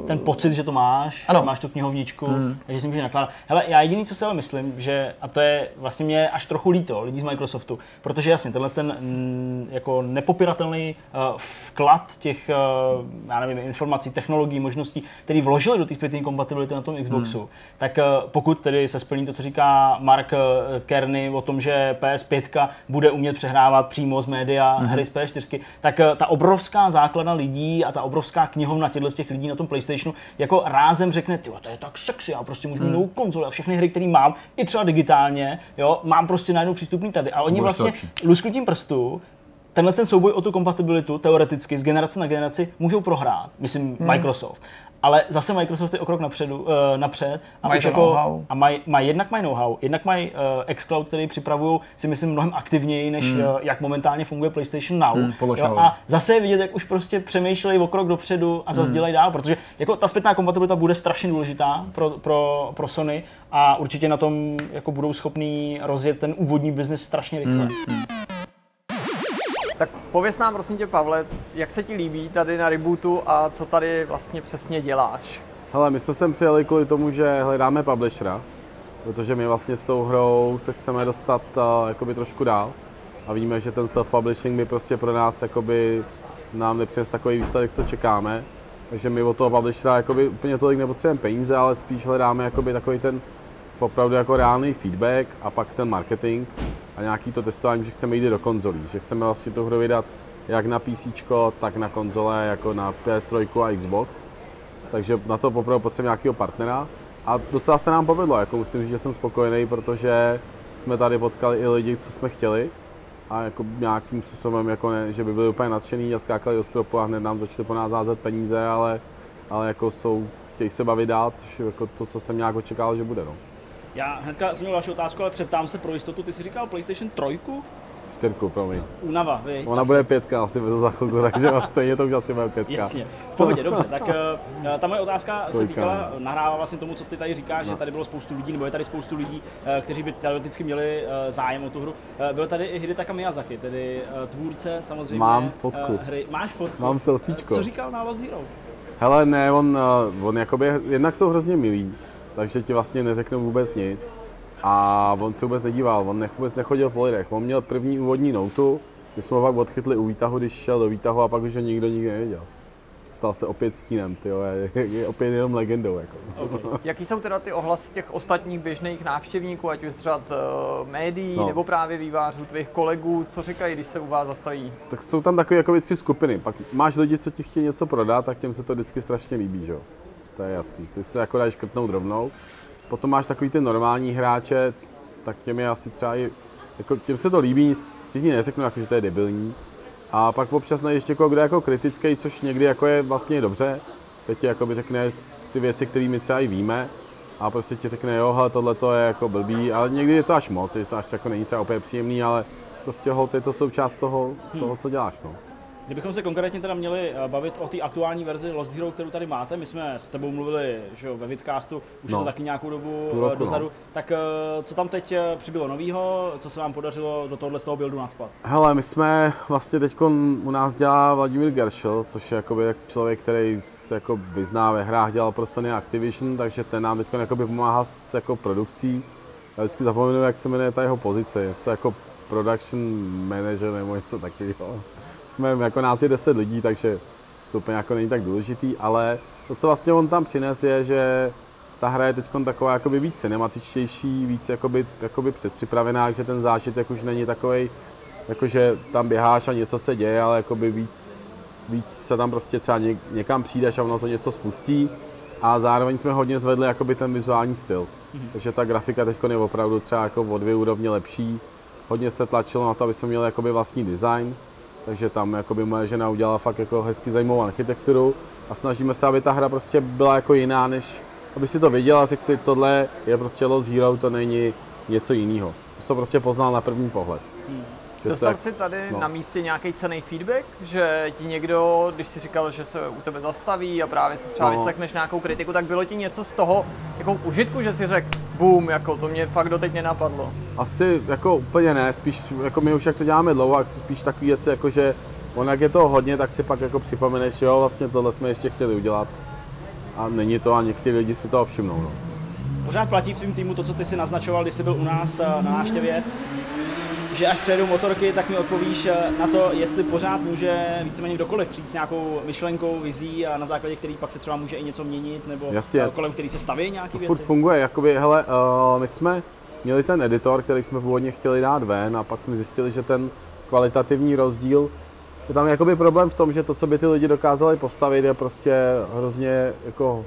Uh... Ten pocit, že to máš, ano. máš tu knihovničku, hmm. že si můžeš nakládat. Hele, já jediný, co si ale myslím, že, a to je vlastně mě až trochu líto lidí z Microsoftu, protože jasně, tenhle ten mm, jako nepopiratelný uh, vklad těch, uh, já nevím, informací, technologií, možností, který vložili do té zpětné kompatibility na tom Xboxu, hmm. tak uh, pokud tedy se splní to, co říká Mark Kerny o tom, že PS5 bude umět přehrávat přímo z média hmm. hry z PS4, tak uh, ta obrovská základna lidí a ta obrovská knihovna těchto z těch lidí na tom PlayStationu jako rázem řekne, ty to je tak sexy, já prostě můžu mít hmm. konzoli a všechny hry, které mám, i třeba digitálně, jo, mám prostě najednou přístupný tady. A oni vlastně lusknutím prstu tenhle ten souboj o tu kompatibilitu teoreticky z generace na generaci můžou prohrát, myslím hmm. Microsoft ale zase Microsoft je o krok napředu, uh, napřed a mají jako, a mají, maj, jednak mají know-how, jednak mají uh, xCloud, který připravují si myslím mnohem aktivněji, než hmm. uh, jak momentálně funguje PlayStation Now. Hmm, jo, a zase je vidět, jak už prostě přemýšlejí o krok dopředu a zase hmm. dělají dál, protože jako ta zpětná kompatibilita bude strašně důležitá pro, pro, pro Sony a určitě na tom jako budou schopní rozjet ten úvodní biznis strašně rychle. Hmm. hmm. Tak pověs nám prosím tě, Pavle, jak se ti líbí tady na Rebootu a co tady vlastně přesně děláš? Hele, my jsme sem přijeli kvůli tomu, že hledáme publishera, protože my vlastně s tou hrou se chceme dostat uh, jakoby trošku dál a víme, že ten self-publishing by prostě pro nás jakoby nám nepřines takový výsledek, co čekáme. Takže my od toho publishera jakoby úplně tolik nepotřebujeme peníze, ale spíš hledáme jakoby takový ten opravdu jako reálný feedback a pak ten marketing a nějaký to testování, že chceme jít do konzolí, že chceme vlastně tu hru vydat jak na PC, tak na konzole, jako na PS3 a Xbox. Takže na to opravdu potřebujeme nějakého partnera. A docela se nám povedlo, jako musím říct, že jsem spokojený, protože jsme tady potkali i lidi, co jsme chtěli. A jako nějakým způsobem, jako ne, že by byli úplně nadšený a skákali do stropu a hned nám začali po nás házet peníze, ale ale jako jsou, chtějí se bavit dál, což je jako to, co jsem nějak očekával, že bude. No. Já hnedka jsem měl další otázku, ale přeptám se pro jistotu. Ty jsi říkal PlayStation 3? Čtyřku, promiň. Únava, vy. Ona bude pětka asi za chvilku, takže stejně to už asi bude pětka. Jasně, v pohodě, dobře. Tak uh, ta moje otázka se Trojka, týkala, no. nahrává vlastně tomu, co ty tady říkáš, že tady bylo spoustu lidí, nebo je tady spoustu lidí, uh, kteří by teoreticky měli uh, zájem o tu hru. Byl tady i Hidetaka Miyazaki, tedy tvůrce samozřejmě Mám fotku. Hry. Máš fotku? Mám selfiečko. Co říkal na Lost Hero? Hele, ne, on, eh, on jakoby, jednak jsou hrozně milí, takže ti vlastně neřeknou vůbec nic. A on se vůbec nedíval, on nech, vůbec nechodil po lidech. On měl první úvodní noutu, my jsme ho pak odchytli u výtahu, když šel do výtahu a pak už ho nikdo nikdy nevěděl. Stal se opět stínem, ty je, je opět jenom legendou. Jako. Okay. Jaký jsou teda ty ohlasy těch ostatních běžných návštěvníků, ať už z řad uh, médií, No. nebo právě vývářů, tvých kolegů, co říkají, když se u vás zastaví? Tak jsou tam takové jakoby tři skupiny. Pak máš lidi, co ti chtějí něco prodat, tak těm se to vždycky strašně líbí, že jo. To je jasný. Ty se jako dáš škrtnout rovnou. Potom máš takový ty normální hráče, tak těm je asi třeba i, jako těm se to líbí, ti neřeknu, jako, že to je debilní. A pak občas najdeš někoho, kdo je jako kritický, což někdy jako je vlastně dobře. Teď ti jakoby řekne ty věci, které my třeba i víme. A prostě ti řekne, jo, hele, tohle to je jako blbý, ale někdy je to až moc, je to až jako není třeba úplně příjemný, ale prostě hold, je to součást toho, toho co děláš. No. Kdybychom se konkrétně teda měli eh, bavit o té aktuální verzi Lost Hero, kterou tady máte, my jsme s tebou mluvili že jo, ve Vidcastu, už No. no. to taky nějakou dobu eh, roku, dozadu, no. tak eh, co tam teď přibylo novýho, co se vám podařilo do tohohle z toho buildu nadspat? Hele, my jsme vlastně teď u nás dělá Vladimír Geršel, což je jakoby jak člověk, který se jako vyzná ve hrách, dělal pro Sony Activision, takže ten nám teď jakoby pomáhá s jako produkcí. Já vždycky zapomenu, jak se jmenuje ta jeho pozice, něco jako production manager nebo něco takového. Jsme jako nás je 10 lidí, takže to úplně jako není tak důležitý, ale to, co vlastně on tam přines, je, že ta hra je teď taková jakoby víc cinematičtější, víc jakoby, jakoby předpřipravená, že ten zážitek už není takový, jakože tam běháš a něco se děje, ale jakoby víc, víc se tam prostě třeba něk, někam přijdeš a ono to něco spustí a zároveň jsme hodně zvedli jakoby ten vizuální styl. Mm-hmm. Takže ta grafika teď je opravdu třeba jako o dvě úrovně lepší. Hodně se tlačilo na to, aby jsme měli jakoby vlastní design, takže tam jakoby moje žena udělala fakt jako hezky zajímavou architekturu a snažíme se, aby ta hra prostě byla jako jiná, než aby si to viděl a řekl si, tohle je prostě Lost Hero, to není něco jiného. To prostě poznal na první pohled. Hmm. Že Dostal jak- jsi tady no. na místě nějaký cený feedback, že ti někdo, když si říkal, že se u tebe zastaví a právě si třeba No. vyslechneš nějakou kritiku, tak bylo ti něco z toho jako užitku, že si řekl, boom, jako to mě fakt doteď nenapadlo. Asi jako úplně ne, spíš jako my už jak to děláme dlouho, tak jsou spíš takové věci jako, že on jak je toho hodně, tak si pak jako připomeneš, jo, vlastně tohle jsme ještě chtěli udělat. A není to a někteří lidi si toho všimnou. No. Pořád platí v tvém týmu to, co ty si naznačoval, když jsi byl u nás eh, na návštěvě, že až přijedou motorky, tak mi odpovíš eh, na to, jestli pořád může víceméně kdokoliv přijít s nějakou myšlenkou, vizí a na základě který pak se třeba může i něco měnit, nebo Jasně. eh, kolem který se staví nějaké To věci. furt funguje, jakoby, hele, uh, my jsme měli ten editor, který jsme původně chtěli dát ven a pak jsme zjistili, že ten kvalitativní rozdíl, je tam jakoby problém v tom, že to, co by ty lidi dokázali postavit, je prostě hrozně jako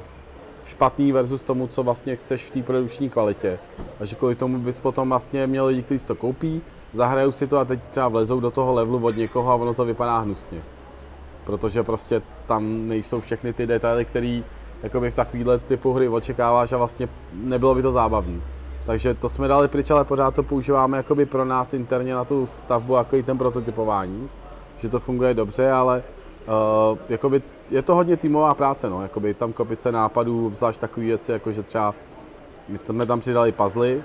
špatný versus tomu, co vlastně chceš v té produkční kvalitě. A že kvůli tomu bys potom vlastně měl lidi, kteří to koupí, zahrajou si to a teď třeba vlezou do toho levelu od někoho a ono to vypadá hnusně. Protože prostě tam nejsou všechny ty detaily, které jakoby v takovýhle typu hry očekáváš a vlastně nebylo by to zábavné. Takže to jsme dali pryč, ale pořád to používáme jakoby pro nás interně na tu stavbu, jako i ten prototypování, že to funguje dobře, ale uh, jakoby je to hodně týmová práce, no, jakoby tam kopice nápadů, zvlášť takové věci, jako že třeba my jsme tam přidali puzzle,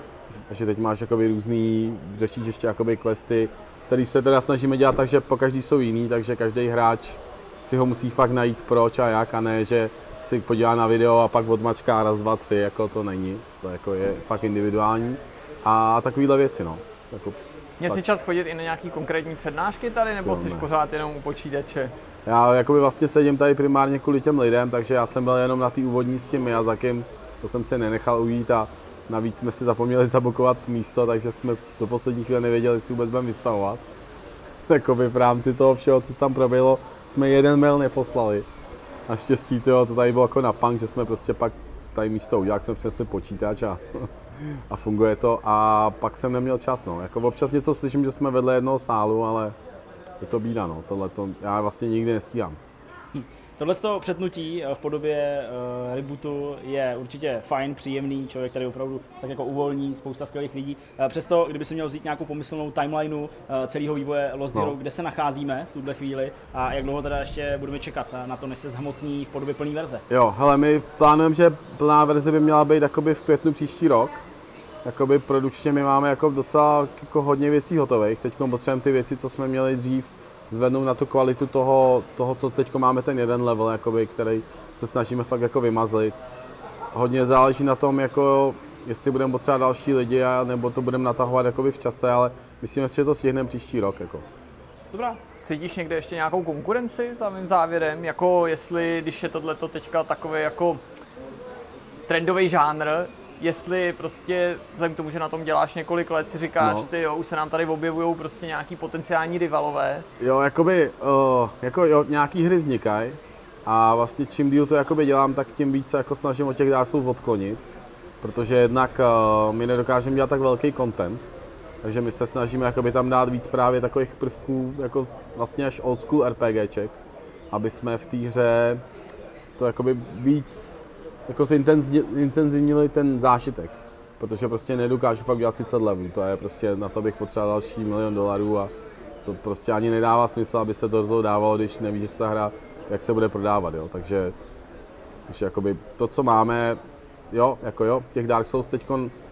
takže teď máš jakoby různý, řešíš ještě jakoby questy, který se teda snažíme dělat tak, že po každý jsou jiný, takže každý hráč si ho musí fakt najít proč a jak a ne, že si podívá na video a pak odmačká raz, dva, tři, jako to není, to jako je fakt individuální a takovýhle věci, no. Jako, Měl jsi čas chodit i na nějaký konkrétní přednášky tady, nebo jsi ne. pořád jenom u počítače? já jakoby vlastně sedím tady primárně kvůli těm lidem, takže já jsem byl jenom na té úvodní s tím Miyazakim, to jsem si nenechal ujít a navíc jsme si zapomněli zabukovat místo, takže jsme do poslední chvíle nevěděli, jestli vůbec budeme vystavovat. Jakoby v rámci toho všeho, co tam proběhlo, jsme jeden mail neposlali. Naštěstí to, to tady bylo jako na punk, že jsme prostě pak tady místo udělali, jak jsme přinesli počítač a, a funguje to. A pak jsem neměl čas, no. Jako občas něco slyším, že jsme vedle jednoho sálu, ale je to bída, no. Tohle to já vlastně nikdy nestíhám. Tohle přetnutí v podobě uh, rebootu je určitě fajn, příjemný, člověk tady opravdu tak jako uvolní, spousta skvělých lidí. Uh, přesto, kdyby si měl vzít nějakou pomyslnou timelineu uh, celého vývoje Lost no. Hero, kde se nacházíme v tuhle chvíli a jak dlouho teda ještě budeme čekat na to, než se zhmotní v podobě plné verze? Jo, hele, my plánujeme, že plná verze by měla být jakoby v květnu příští rok. Jakoby produkčně my máme jako docela jako hodně věcí hotových. Teď potřebujeme ty věci, co jsme měli dřív, zvednout na tu kvalitu toho, toho co teď máme ten jeden level, jakoby, který se snažíme fakt jako vymazlit. Hodně záleží na tom, jako, jestli budeme potřebovat další lidi, a, nebo to budeme natahovat jakoby v čase, ale myslím si, že to stihneme příští rok. Jako. Dobrá. Cítíš někde ještě nějakou konkurenci za mým závěrem? Jako jestli, když je tohleto teďka takový jako trendový žánr, jestli prostě vzhledem k tomu, že na tom děláš několik let, si říkáš, no. ty jo, už se nám tady objevují prostě nějaký potenciální rivalové. Jo, jakoby, uh, jako jo, nějaký hry vznikají a vlastně čím díl to jakoby dělám, tak tím více jako snažím od těch dárců odklonit, protože jednak uh, my nedokážeme dělat tak velký content, takže my se snažíme jakoby tam dát víc právě takových prvků, jako vlastně až old school RPGček, aby jsme v té hře to jakoby víc jako intenzivnili ten zážitek, protože prostě nedokážu fakt dělat 30 levelů, to je prostě, na to bych potřeboval další milion dolarů a to prostě ani nedává smysl, aby se do toho dávalo, když nevíš, že ta hra, jak se bude prodávat, jo, takže, takže jakoby to, co máme, jo, jako jo, těch Dark Souls teď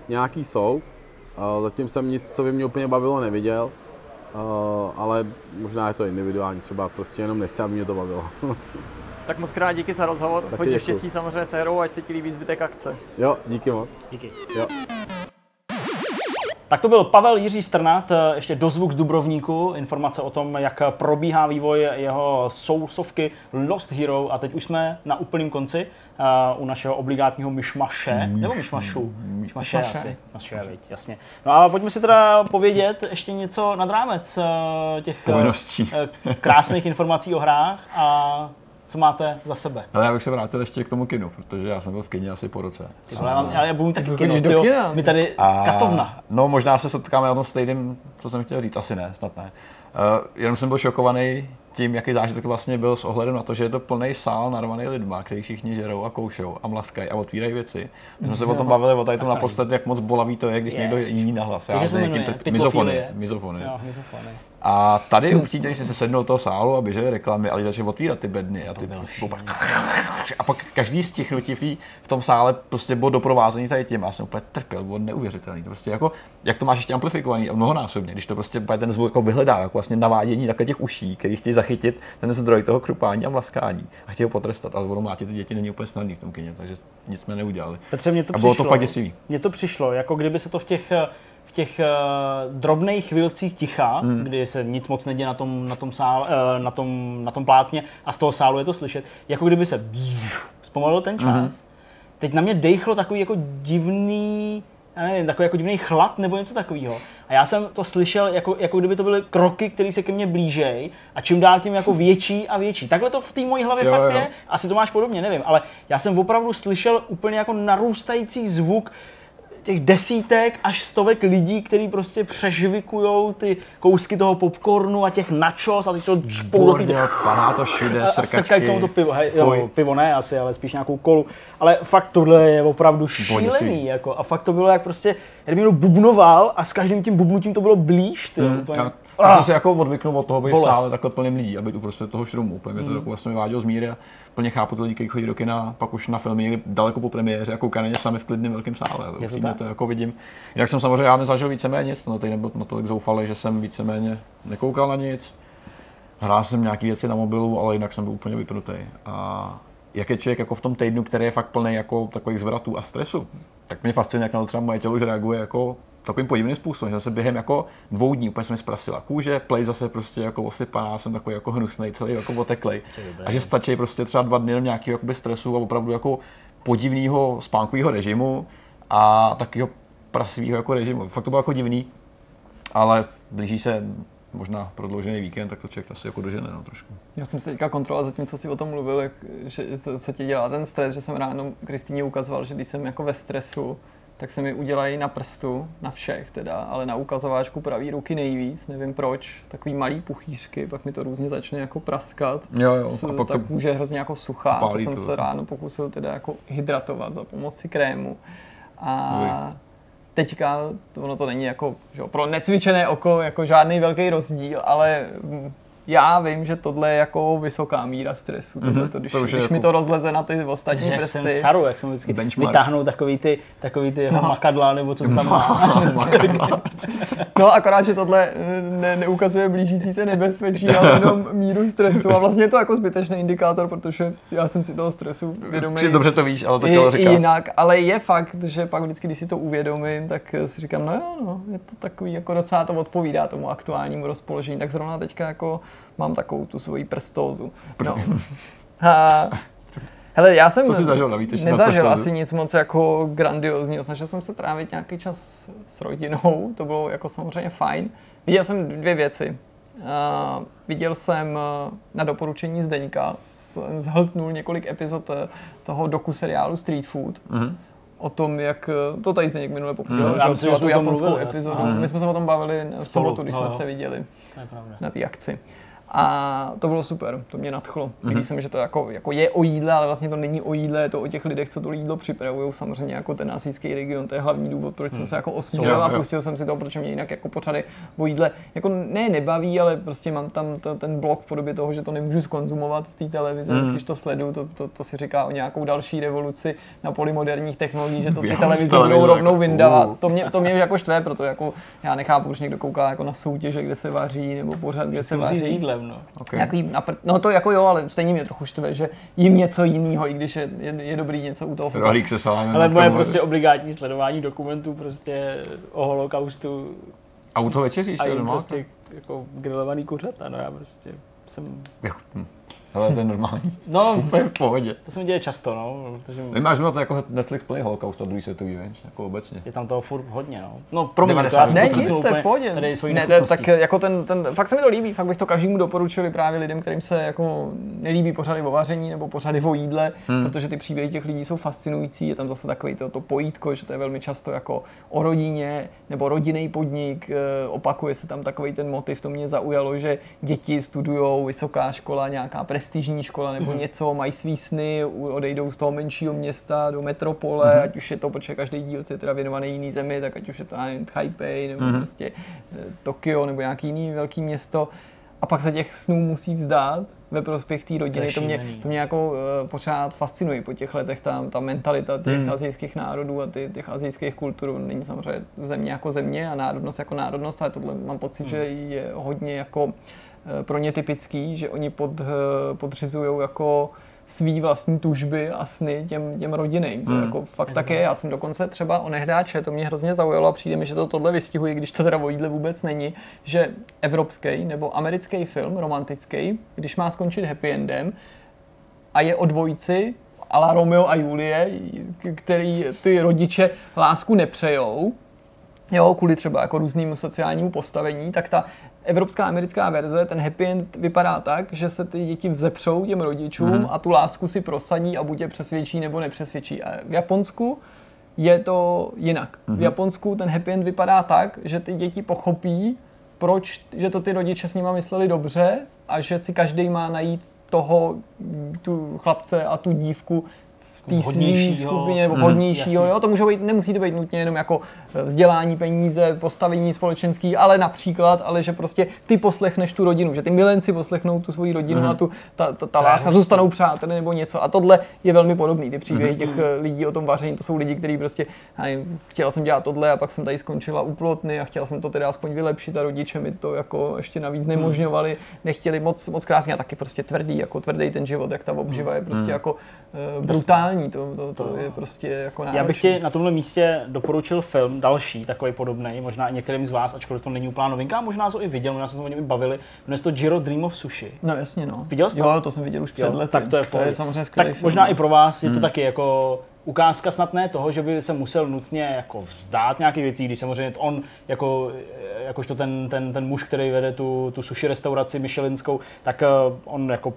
nějaký jsou, zatím jsem nic, co by mě úplně bavilo, neviděl, ale možná je to individuální, třeba prostě jenom nechci, aby mě to bavilo. Tak moc krát díky za rozhovor. Taky Hodně děkuju. štěstí samozřejmě s hrou, ať se ti líbí zbytek akce. Jo, díky moc. Díky. Jo. Tak to byl Pavel Jiří Strnat, ještě dozvuk z Dubrovníku, informace o tom, jak probíhá vývoj jeho sousovky Lost Hero a teď už jsme na úplném konci uh, u našeho obligátního myšmaše, Myš, nebo myšmašu? Myšmaše, myšmaše. asi, myšmaše, jasně. No a pojďme si teda povědět ještě něco nad rámec uh, těch uh, krásných informací o hrách a co máte za sebe? Ale já bych se vrátil ještě k tomu kinu, protože já jsem byl v kině asi po roce. Ale já, já, já budu taky kino, do kina. my tady a, katovna. No možná se setkáme na tom stejným, co jsem chtěl říct, asi ne, snad ne. Uh, jenom jsem byl šokovaný tím, jaký zážitek vlastně byl s ohledem na to, že je to plný sál narvaný lidma, kteří všichni žerou a koušou a mlaskají a otvírají věci. My jsme se o tom bavili o tady tom naposled, jak moc bolavý to je, když je, někdo jiný nahlas. Já někým trp... mizofony. mizofony. A tady určitě, když se sednou do toho sálu a běžely reklamy a lidi začali otvírat ty bedny a ty a pak každý z těch v, v tom sále prostě bylo doprovázení tady tím. Já jsem úplně trpěl, bylo neuvěřitelný. To prostě jako, jak to máš ještě amplifikovaný mnohonásobně, když to prostě ten zvuk jako vyhledá, jako vlastně navádění takhle těch uší, který chtějí zachytit ten zdroj toho krupání a mlaskání a chtějí ho potrestat, ale ono mlátit ty děti není úplně snadný v tom kině, takže nic jsme neudělali. Petře, mě to a bylo přišlo, to fakt děsivý. Mně to přišlo, jako kdyby se to v těch těch uh, drobných chvilcích ticha, hmm. kdy se nic moc neděje na tom, na, tom sál, uh, na, tom, na tom plátně a z toho sálu je to slyšet, jako kdyby se zpomalil ten čas. Hmm. Teď na mě dejchlo takový jako divný, já nevím, takový jako divný chlad nebo něco takového. A já jsem to slyšel, jako, jako kdyby to byly kroky, které se ke mně blížejí a čím dál tím jako větší a větší. Takhle to v té mojí hlavě jo, fakt jo. je. Asi to máš podobně, nevím. Ale já jsem opravdu slyšel úplně jako narůstající zvuk těch desítek až stovek lidí, kteří prostě přežvikují ty kousky toho popcornu a těch nachos a teď to čpou do těch... to všude, srkačky. tomu to pivo, hej, jo, pivo ne asi, ale spíš nějakou kolu. Ale fakt tohle je opravdu šílený, jako, a fakt to bylo jak prostě, jenom bubnoval a s každým tím bubnutím to bylo blíž, ty, mm, to já jsem se jako odvyknul od toho být v sále takhle plným lidí a být uprostřed toho šrumu. Úplně mě to mm. jako vlastně vyvádělo z míry a plně chápu ty lidi, kteří chodí do kina, pak už na filmy někdy daleko po premiéře a koukají na ně sami v klidném velkém sále. Je to, to jako vidím. Jak jsem samozřejmě já nezažil víceméně nic, no teď nebyl natolik zoufalý, že jsem víceméně nekoukal na nic. Hrál jsem nějaké věci na mobilu, ale jinak jsem byl úplně vypnutý. A jak je člověk jako v tom týdnu, který je fakt plný jako takových zvratů a stresu, tak mě fascinuje, jak na to třeba moje tělo už reaguje jako takovým podivným způsobem, že zase během jako dvou dní úplně se mi zprasila kůže, play zase prostě jako osypaná, jsem takový jako hnusný, celý jako oteklej. A že stačí prostě třeba dva dny nějakého jakoby stresu a opravdu jako podivného spánkového režimu a takového prasivého jako režimu. Fakt to bylo jako divný, ale blíží se možná prodloužený víkend, tak to člověk asi jako dožene no, trošku. Já jsem se teďka kontroloval zatím, co jsi o tom mluvil, jak, že, co, co ti dělá ten stres, že jsem ráno Kristýně ukazoval, že když jsem jako ve stresu, tak se mi udělají na prstu, na všech teda, ale na ukazováčku pravý ruky nejvíc, nevím proč, takový malý puchýřky, pak mi to různě začne jako praskat. Jo, jo. S, A pak ta to kůže je hrozně jako suchá, to jsem to se ráno pokusil teda jako hydratovat za pomoci krému. A teďka, to, ono to není jako, že pro necvičené oko jako žádný velký rozdíl, ale já vím, že tohle je jako vysoká míra stresu, tohle to, když, to když mi jako- to rozleze na ty ostatní jak jsem prsty. Saru, jak jsem vždycky Benchmark. vytáhnou takový ty, takový ty jako No. makadla, nebo co tam má. No akorát, že tohle eh, ne, neukazuje blížící se nebezpečí, ale jenom míru stresu a vlastně je to jako zbytečný indikátor, protože já jsem si toho stresu vědomý. Při- Dobře to víš, ale to tělo říká. jinak, ale je fakt, že pak vždycky, když si to uvědomím, tak si říkám, no jo, no, je to takový, jako docela to odpovídá tomu aktuálnímu rozpoložení, tak zrovna teďka jako mám takovou tu svoji prstózu. No. A, hele, já jsem Co jsi zažil navíc nezažil asi nic moc jako grandiozního. Snažil jsem se trávit nějaký čas s rodinou, to bylo jako samozřejmě fajn. Viděl jsem dvě věci. Uh, viděl jsem uh, na doporučení Zdeňka, jsem zhltnul několik epizod eh, toho doku seriálu Street Food. Mhm. O tom, jak eh, to tady Zdeněk minule popisoval, Mhm. že tu japonskou mluvili, epizodu. jasně. My jsme se o tom bavili v sobotu, když jsme jo. se viděli To je pravda. na té akci. A to bylo super, to mě nadchlo. Mhm. Líbí se mi, že to jako, jako je o jídle, ale vlastně to není o jídle, je to o těch lidech, co to jídlo připravují. Samozřejmě jako ten asijský region, to je hlavní důvod, proč jsem se jako osmíval a pustil jsem si to, protože mě jinak jako pořady o jídle jako ne nebaví, ale prostě mám tam to, ten blok v podobě toho, že to nemůžu skonzumovat z té televize, Mhm. vždycky, když to sleduju, to, to, to, si říká o nějakou další revoluci na poli moderních technologií, že to ty televize budou rovnou jako, vyndávat. uh. To mě, to mě jako štve, proto jako já nechápu, proč někdo kouká jako na soutěže, kde se vaří, nebo pořád, kde se Musí s jídlem, no. Okay. Nějaký napr- no to jako jo, ale stejně mě trochu štve, že jim něco jiného, i když je, je, je dobrý něco u toho. Rohlík se salámem. Ale moje prostě obligátní sledování dokumentů prostě o holokaustu A u toho večeříš, a jo, jim prostě jako grilovaný kuřata, no já prostě jsem, Jo, Ale to je normální. no Úplně v pohodě. to se mi děje často, no, protože Vy máš na to jako Netflix Play Holocaust a druhý světový, víš, jako obecně. je tam toho furt hodně, no. No pro mě, to 90 já jsem Ne, to nic, to je v pohodě. Tady svojí ne, to, tak jako ten, ten, fakt se mi to líbí, fakt bych to každému doporučili právě lidem, kterým se jako nelíbí pořady o vaření nebo pořady o jídle, hmm. protože ty příběhy těch lidí jsou fascinující, je tam zase takový to, to pojítko, že to je velmi často jako o rodině nebo rodinný podnik, eh, opakuje se tam takový ten motiv, to mě zaujalo, že děti studují vysoká škola, nějaká prestižní škola nebo hmm. něco, mají svý sny, odejdou z toho menšího města do metropole, hmm. ať už je to, protože každý díl je teda věnovaný jiný zemi, tak ať už je to nevím, Taipei nebo hmm. prostě eh, Tokio nebo nějaký jiný velký město. A pak se těch snů musí vzdát ve prospěch té rodiny. To, mě, to mě jako uh, pořád fascinuje po těch letech, ta, ta mentalita těch hmm. azijských národů a ty, těch azijských kultur. Není samozřejmě země jako země a národnost jako národnost, ale tohle mám pocit, hmm. že je hodně jako eh, pro ně typický, že oni pod, eh, podřizují jako svý vlastní tužby a sny těm, těm rodinným. To Hmm. jako fakt tak je. Já jsem dokonce třeba o nehdáče, to mě hrozně zaujalo a přijde mi, že to tohle vystihuje, když to teda o jídle vůbec není, že evropský nebo americký film, romantický, když má skončit happy endem a je o dvojici, ala Romeo a Julie, který ty rodiče lásku nepřejou, jo, kvůli třeba jako různému sociálnímu postavení, tak ta evropská americká verze, ten happy end vypadá tak, že se ty děti vzepřou těm rodičům mm-hmm. a tu lásku si prosadí a buď je přesvědčí nebo nepřesvědčí. A v Japonsku je to jinak. Mm-hmm. V Japonsku ten happy end vypadá tak, že ty děti pochopí, proč, že to ty rodiče s nima mysleli dobře a že si každý má najít toho, tu chlapce a tu dívku té své skupině nebo Mhm, vhodnějšího. jasně. Jo, to může být, nemusí to být nutně jenom jako eh, vzdělání, peníze, postavení společenský, ale například, ale že prostě ty poslechneš tu rodinu, že ty milenci poslechnou tu svoji rodinu Mhm. a tu, ta, ta, ta láska, zůstanou přáteli nebo něco. A tohle je velmi podobný. Ty příběhy Mhm. těch eh, lidí o tom vaření, to jsou lidi, kteří prostě, nevím, chtěla jsem dělat tohle a pak jsem tady skončila u plotny a chtěla jsem to teda aspoň vylepšit a rodiče mi to jako ještě navíc Mhm. nemožňovali, nechtěli moc, moc krásně a taky prostě tvrdý, jako tvrdý ten život, jak ta obživa je prostě jako eh, brutální, to, to, to je prostě jako náročný. Já bych ti na tomhle místě doporučil film další, takový podobný, možná i některým z vás, ačkoliv to není úplná novinka, a možná to i viděl, možná jsme se o něm i bavili, jmenuje to Jiro Dream of Sushi. No jasně, no. Viděl jsi to? Jo, to jsem viděl už před lety. tak to je, to je samozřejmě skvělý Tak film. možná no. i pro vás je to taky jako ukázka snad ne toho, že by se musel nutně jako vzdát nějakých věcí, když samozřejmě on jako, jakožto ten, ten, ten muž, který vede tu, tu sushi restauraci Michelinskou, tak eh, on jako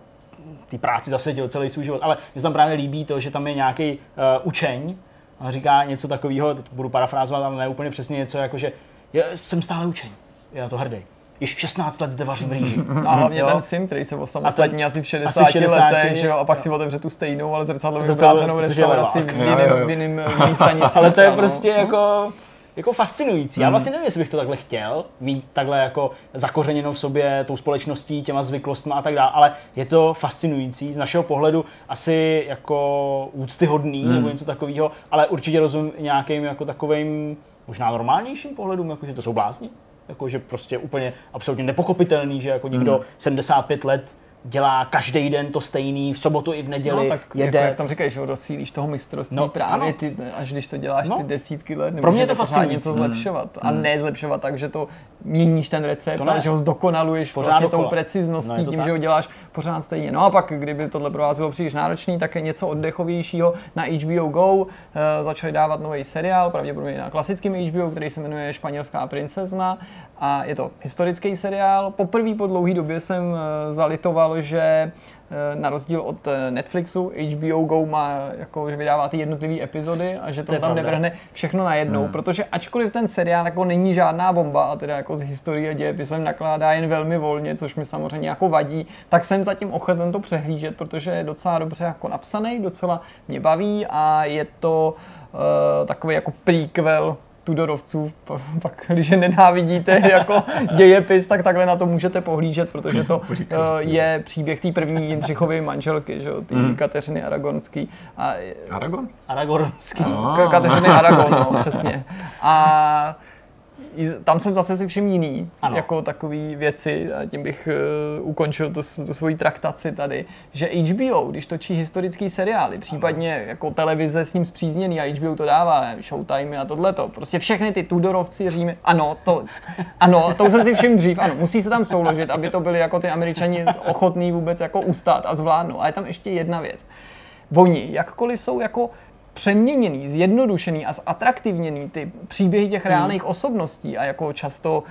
té práci zasvětil celý svůj život. Ale mně se tam právě líbí to, že tam je nějaký uh, učeň, A říká něco takového, teď budu parafrázovat, ale ne úplně přesně něco jako, že já jsem stále učeň, já to hrdý. Již 16 let zde vařím rýži. A hlavně Jo. ten sim, který se osamostatní asi v 60, asi v 60, letech, že jo, a pak si otevře tu stejnou, ale zrcadlově Zrcadlo, je restauraci v Jo, jo, jo. jiný stanici. Ale to je no. prostě jako, jako fascinující. Já vlastně nevím, jestli bych to takhle chtěl, mít takhle jako zakořeněno v sobě tou společností, těma zvyklostmi a tak dále, ale je to fascinující, z našeho pohledu asi jako úctyhodný nebo něco takového, ale určitě rozumím i nějakým jako takovým možná normálnějším pohledům, jako že to jsou blázni. Jako, že prostě úplně absolutně nepochopitelný, že jako někdo 75 let dělá každý den to stejný, v sobotu i v neděli, No, tak jede. jako, jak tam říkáš, že docílíš toho mistrovství No, no, právě ano. ty, až když to děláš No. ty desítky let, Pro mě to pořád fascinující. něco zlepšovat. A ne zlepšovat tak, že to měníš ten recept, ale že ho zdokonaluješ Pořád vlastně dokola. tou precizností, No, to tím, tak. že ho děláš pořád stejně. No a pak, kdyby tohle pro vás bylo příliš náročný, tak je něco oddechovějšího na HBO Go. E, začali dávat nový seriál, pravděpodobně na klasickém HBO, který se jmenuje Španělská princezna. A je to historický seriál. Poprvé po dlouhé době jsem e, zalitoval, že e, na rozdíl od e, Netflixu, HBO Go má, jako, že vydává ty jednotlivé epizody a že to, To tam pravda. nevrhne všechno najednou, hmm. protože ačkoliv ten seriál jako není žádná bomba a teda jako z historie a dějepisem nakládá jen velmi volně, což mi samozřejmě jako vadí, tak jsem zatím ochoten to přehlížet, protože je docela dobře jako napsaný, docela mě baví a je to uh, takový jako prequel Tudorovců, pa- pak když je nenávidíte jako dějepis, tak takhle na to můžete pohlížet, protože to uh, je příběh té první Jindřichovy manželky, že jo, ty Hmm. Kateřiny Aragonský. A Aragon? Aragornský. K- Kateřiny Aragon, no, přesně. A tam jsem zase si všim jiný, Ano. jako takový věci, a tím bych uh, ukončil tu, tu svoji traktaci tady, že HBO, když točí historický seriály, případně jako televize s ním zpřízněný a HBO to dává, Showtime a tohleto, prostě všechny ty Tudorovci, Římy, ano, to, ano, to jsem si všiml dřív, ano, musí se tam souložit, aby to byli jako ty američani ochotní vůbec jako ustát a zvládnout. A je tam ještě jedna věc oni, jakkoliv jsou jako přeměněný, zjednodušený a zatraktivněný ty příběhy těch reálných osobností a jako často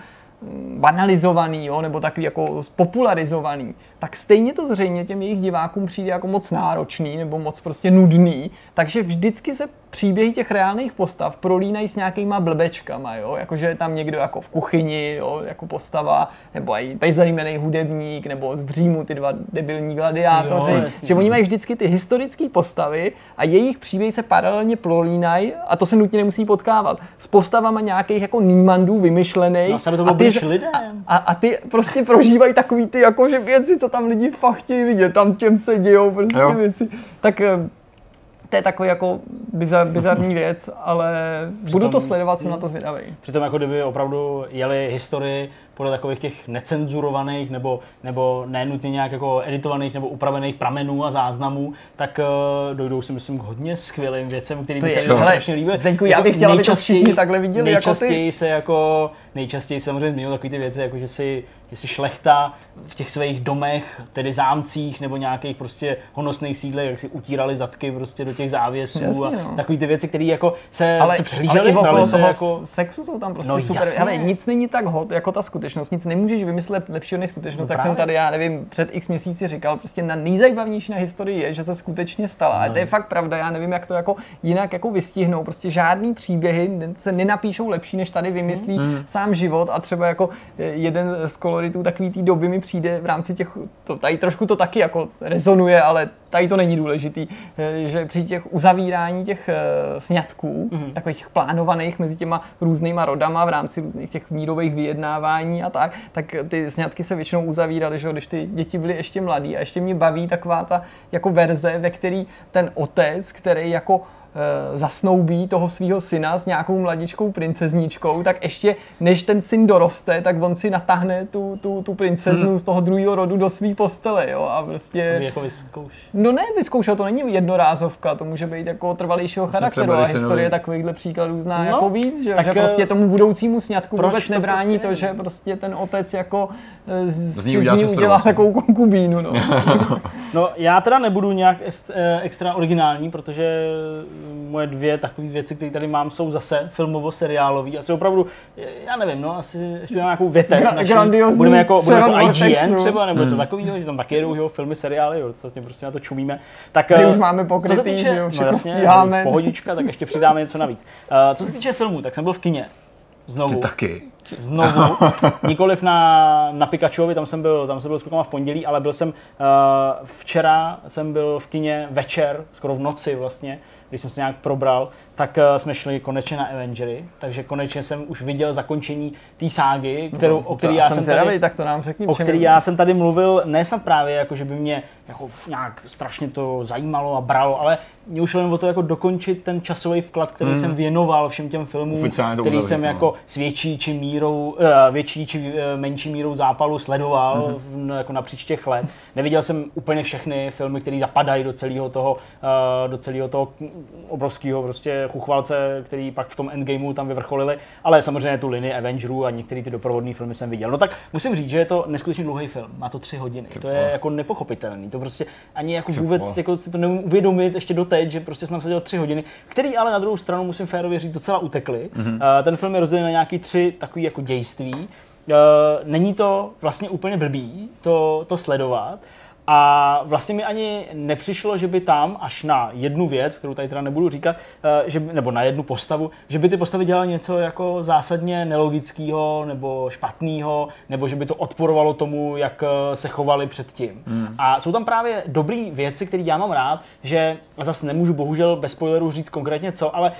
mm, banalizovaný, jo, nebo takový jako popularizovaný, tak stejně to zřejmě těm jejich divákům přijde jako moc náročný nebo moc prostě nudný, takže vždycky se příběhy těch reálných postav prolínají s nějakýma blbečkama, jo, jakože je tam někdo jako v kuchyni, jo, jako postava, nebo i bezejmený hudebník, nebo v Římu ty dva debilní gladiátoři, Jo, že oni mají vždycky ty historické postavy a jejich příběhy se paralelně prolínají a to se nutně nemusí potkávat. S postavama nějakých jako nímandů vymyšlených. No, a ty, lidem. a, a ty prostě prožívají takový ty jako, že věci, co tam lidi fakt chtějí vidět, tam těm se dějou prostě Jo. věci. Tak eh, to je takový jako bizar, bizarní věc, ale budu to sledovat, jsem na to zvědavý. Přitom jako kdyby opravdu jeli historii podle takových těch necenzurovaných nebo, nebo nenutně nějak jako editovaných nebo upravených pramenů a záznamů, tak uh, dojdou si myslím k hodně skvělým věcem, který by se mi strašně líbily. Zdeňku, já bych chtěl, aby to všichni takhle viděli jako ty. nejčastěji se jako, nejčastěji samozřejmě změnilo takové ty věci, jako že si, že si šlechta v těch svých domech, tedy zámcích nebo nějakých prostě honosných sídlech, jak si utírali zadky prostě do těch závěsů Jasně, a no. takové ty věci, které jako se, ale, se ale přehlížely, i okolo toho jako... sexu jsou tam prostě No, super. jasně. Hele, nic není tak hot jako ta skutečnost, nic nemůžeš vymyslet lepšího než skutečnost, No jak jsem tady, já nevím, před x měsíci říkal, prostě na nejzajímavější na historii je, že se skutečně stala. A to No. je fakt pravda, já nevím, jak to jako jinak jako vystihnou. Prostě žádný příběhy se nenapíšou lepší, než tady vymyslí Hmm. sám život a třeba jako eh, jeden z koloritů takový té doby mi přijde v rámci těch, to, tady trošku to taky jako rezonuje, ale tady to není důležitý, eh, že při těch uzavírání těch eh, sňatků, Mhm. takových těch plánovaných mezi těma různýma rodama v rámci různých těch mírových vyjednávání a tak, tak ty sňatky se většinou uzavíraly, že když ty děti byly ještě mladý a ještě mě baví taková ta jako verze, ve který ten otec, který jako zasnoubí toho svého syna s nějakou mladičkou princezničkou, tak ještě než ten syn doroste, tak on si natáhne tu, tu, tu princeznu z toho druhého rodu do své postele, jo, a prostě... Jako vyzkouš. No ne, vyzkoušel, to není jednorázovka, to může být jako trvalějšího charakteru a historie takovýchhle příkladů zná No, jako víc, že, tak, že eh, prostě tomu budoucímu sňatku vůbec to nebrání prostě to, že prostě ten otec jako eh, z, Z ní udělá z ní sestru udělá vlastně. takovou konkubínu, no. No, já teda nebudu nějak est, eh, extra originální, protože moje dvě takové věci, které tady mám, jsou zase filmovo-seriálové. Asi opravdu, já nevím, no, asi ještě mám nějakou větev. Gra- grandiozní budeme jako, budeme jako IGN Vortexu. třeba, nebo něco takového, že tam taky jedou jo, filmy, seriály, jo, vlastně prostě na to čumíme. Tak, Který eh, už máme co se pokrytý, týče, že jo, no jasně, stíháme. pohodička, tak ještě přidáme něco navíc. Uh, co se týče filmů, tak jsem byl v kině. Znovu Ty taky. znovu. Nikoliv na, na Pikachuovi, tam jsem byl, tam jsem byl s klukama v pondělí, ale byl jsem uh, včera jsem byl v kině večer, skoro v noci vlastně, když jsem se nějak probral, tak uh, jsme šli konečně na Avengery, takže konečně jsem už viděl zakončení té ságy, kterou, o který já, jsem zvědavý, tady, tak to nám řekni. o který já jsem tady mluvil, ne snad právě jako, že by mě jako nějak strašně to zajímalo a bralo, ale mě už jen o to jako dokončit ten časový vklad, který jsem věnoval všem těm filmům, Oficiálně který uzavřít, jsem no. jako s větší či mírou, eh, větší či eh, menší mírou zápalu sledoval v, no, jako napříč těch let. Neviděl jsem úplně všechny filmy, které zapadají do celého toho, eh, do celého toho obrovského prostě chuchvalce, který pak v tom endgameu tam vyvrcholili, ale samozřejmě tu linii Avengerů a některé ty doprovodné filmy jsem viděl. No tak musím říct, že je to neskutečně dlouhý film, má to tři hodiny. To je jako nepochopitelný. To prostě ani jako Ty vůbec jako si to neumím uvědomit ještě doteď, že prostě jsem seděl tři hodiny, který ale na druhou stranu musím férově říct docela utekly. Mhm. Mm-hmm. ten film je rozdělen na nějaký tři takový jako dějství. Uh, není to vlastně úplně blbý to, to sledovat. A vlastně mi ani nepřišlo, že by tam až na jednu věc, kterou tady teda nebudu říkat, eh, že nebo na jednu postavu, že by ty postavy dělaly něco jako zásadně nelogického nebo špatného, nebo že by to odporovalo tomu, jak eh, se chovali předtím. Hmm. A jsou tam právě dobré věci, které já mám rád, že zase nemůžu bohužel bez spoilerů říct konkrétně co, ale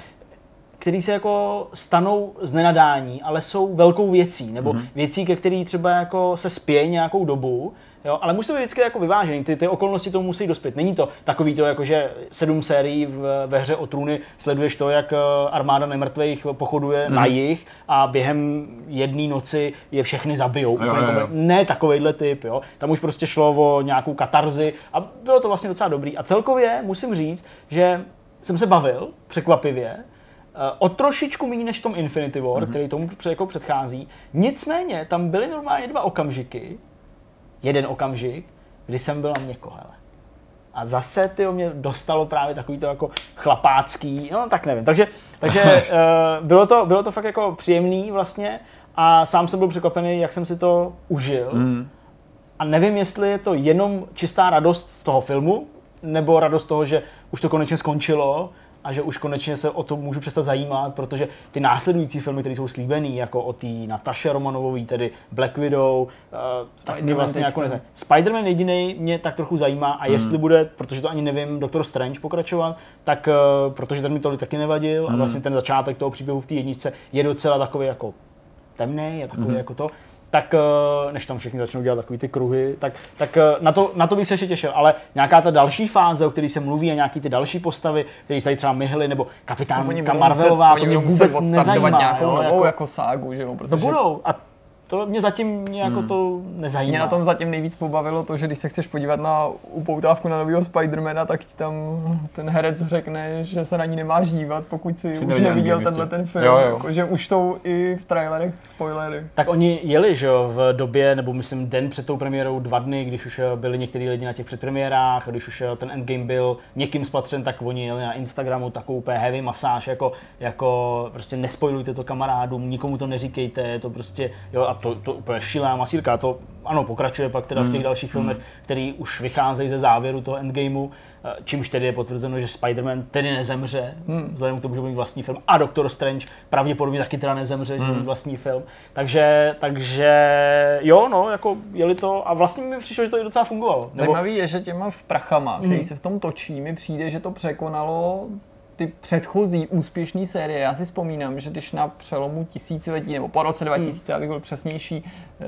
který se jako stanou z nenadání, ale jsou velkou věcí, nebo mm-hmm. věcí, ke který třeba jako se spějí nějakou dobu, jo, ale musí to být vždycky jako vyvážený, ty, ty okolnosti tomu musí dospět. Není to takový to, jako že sedm sérií v, ve hře o trůny sleduješ to, jak eh, armáda nemrtvých pochoduje mm. na jich a během jedné noci je všechny zabijou. Jo, jo, jo. komplet- ne takovejhle typ, jo. Tam už prostě šlo o nějakou katarzi a bylo to vlastně docela dobrý. A celkově musím říct, že jsem se bavil, překvapivě, o trošičku méně než v tom Infinity War, mm-hmm. který tomu jako předchází. Nicméně tam byly normálně dva okamžiky, jeden okamžik, kdy jsem byl na měko, hele. A zase ty mě dostalo právě takový to jako chlapácký, no tak nevím. Takže, takže uh, bylo, to, bylo to fakt jako příjemný vlastně a sám jsem byl překvapený, jak jsem si to užil. Mm. A nevím, jestli je to jenom čistá radost z toho filmu, nebo radost toho, že už to konečně skončilo a že už konečně se o to můžu přestat zajímat, protože ty následující filmy, které jsou slíbený, jako o té Nataše Romanovové, tedy Black Widow, uh, tak mě vlastně jako nezajímá. Spider-Man jediný mě tak trochu zajímá a jestli bude, protože to ani nevím, Doctor Strange pokračovat, tak uh, protože ten mi tolik taky nevadil a vlastně ten začátek toho příběhu v té jedničce je docela takový jako temný, je takový Mhm. jako to, tak eh, než tam všichni začnou dělat takový ty kruhy, tak, tak eh, na, to, na to bych se ještě těšil. Ale nějaká ta další fáze, o které se mluví a nějaký ty další postavy, které se tady třeba myhly, nebo To budou Marvelová, to mě vůbec nezajímá. nějakou jo, novou jako, jako, ságu, že jo? to Protože budou. A to mě zatím jako Hmm. to nezajímá. mě na tom zatím nejvíc pobavilo to, že když se chceš podívat na upoutávku na nového Spidermana, tak ti tam ten herec řekne, že se na ní nemáš dívat, pokud si už neviděl tenhle ještě. ten film. Jo, jo. Jako, že už jsou i v trailerech spoilery. Tak oni jeli, že jo, v době, nebo myslím den před tou premiérou, dva dny, když už eh, byli některý lidi na těch předpremiérách, a když už eh, ten endgame byl někým spatřen, tak oni jeli na Instagramu takovou úplně heavy masáž, jako, jako prostě nespoilujte to kamarádům, nikomu to neříkejte, je to prostě, jo, a to, to úplně šílená masírka, to ano, pokračuje pak teda v těch dalších filmech, který už vycházejí ze závěru toho endgameu, eh, čímž tedy je potvrzeno, že Spider-Man tedy nezemře, vzhledem k tomu, že bude mít vlastní film, a Doctor Strange pravděpodobně taky teda nezemře, že bude mít vlastní film. Takže, takže jo, no, jako jeli to a vlastně mi přišlo, že to i docela fungovalo. Nebo, Zajímavý je, že těma v prachama, který se v tom točí, mi přijde, že to překonalo ty předchozí úspěšné série. Já si vzpomínám, že když na přelomu tisíciletí, nebo po roce 2000, abych byl přesnější, eh,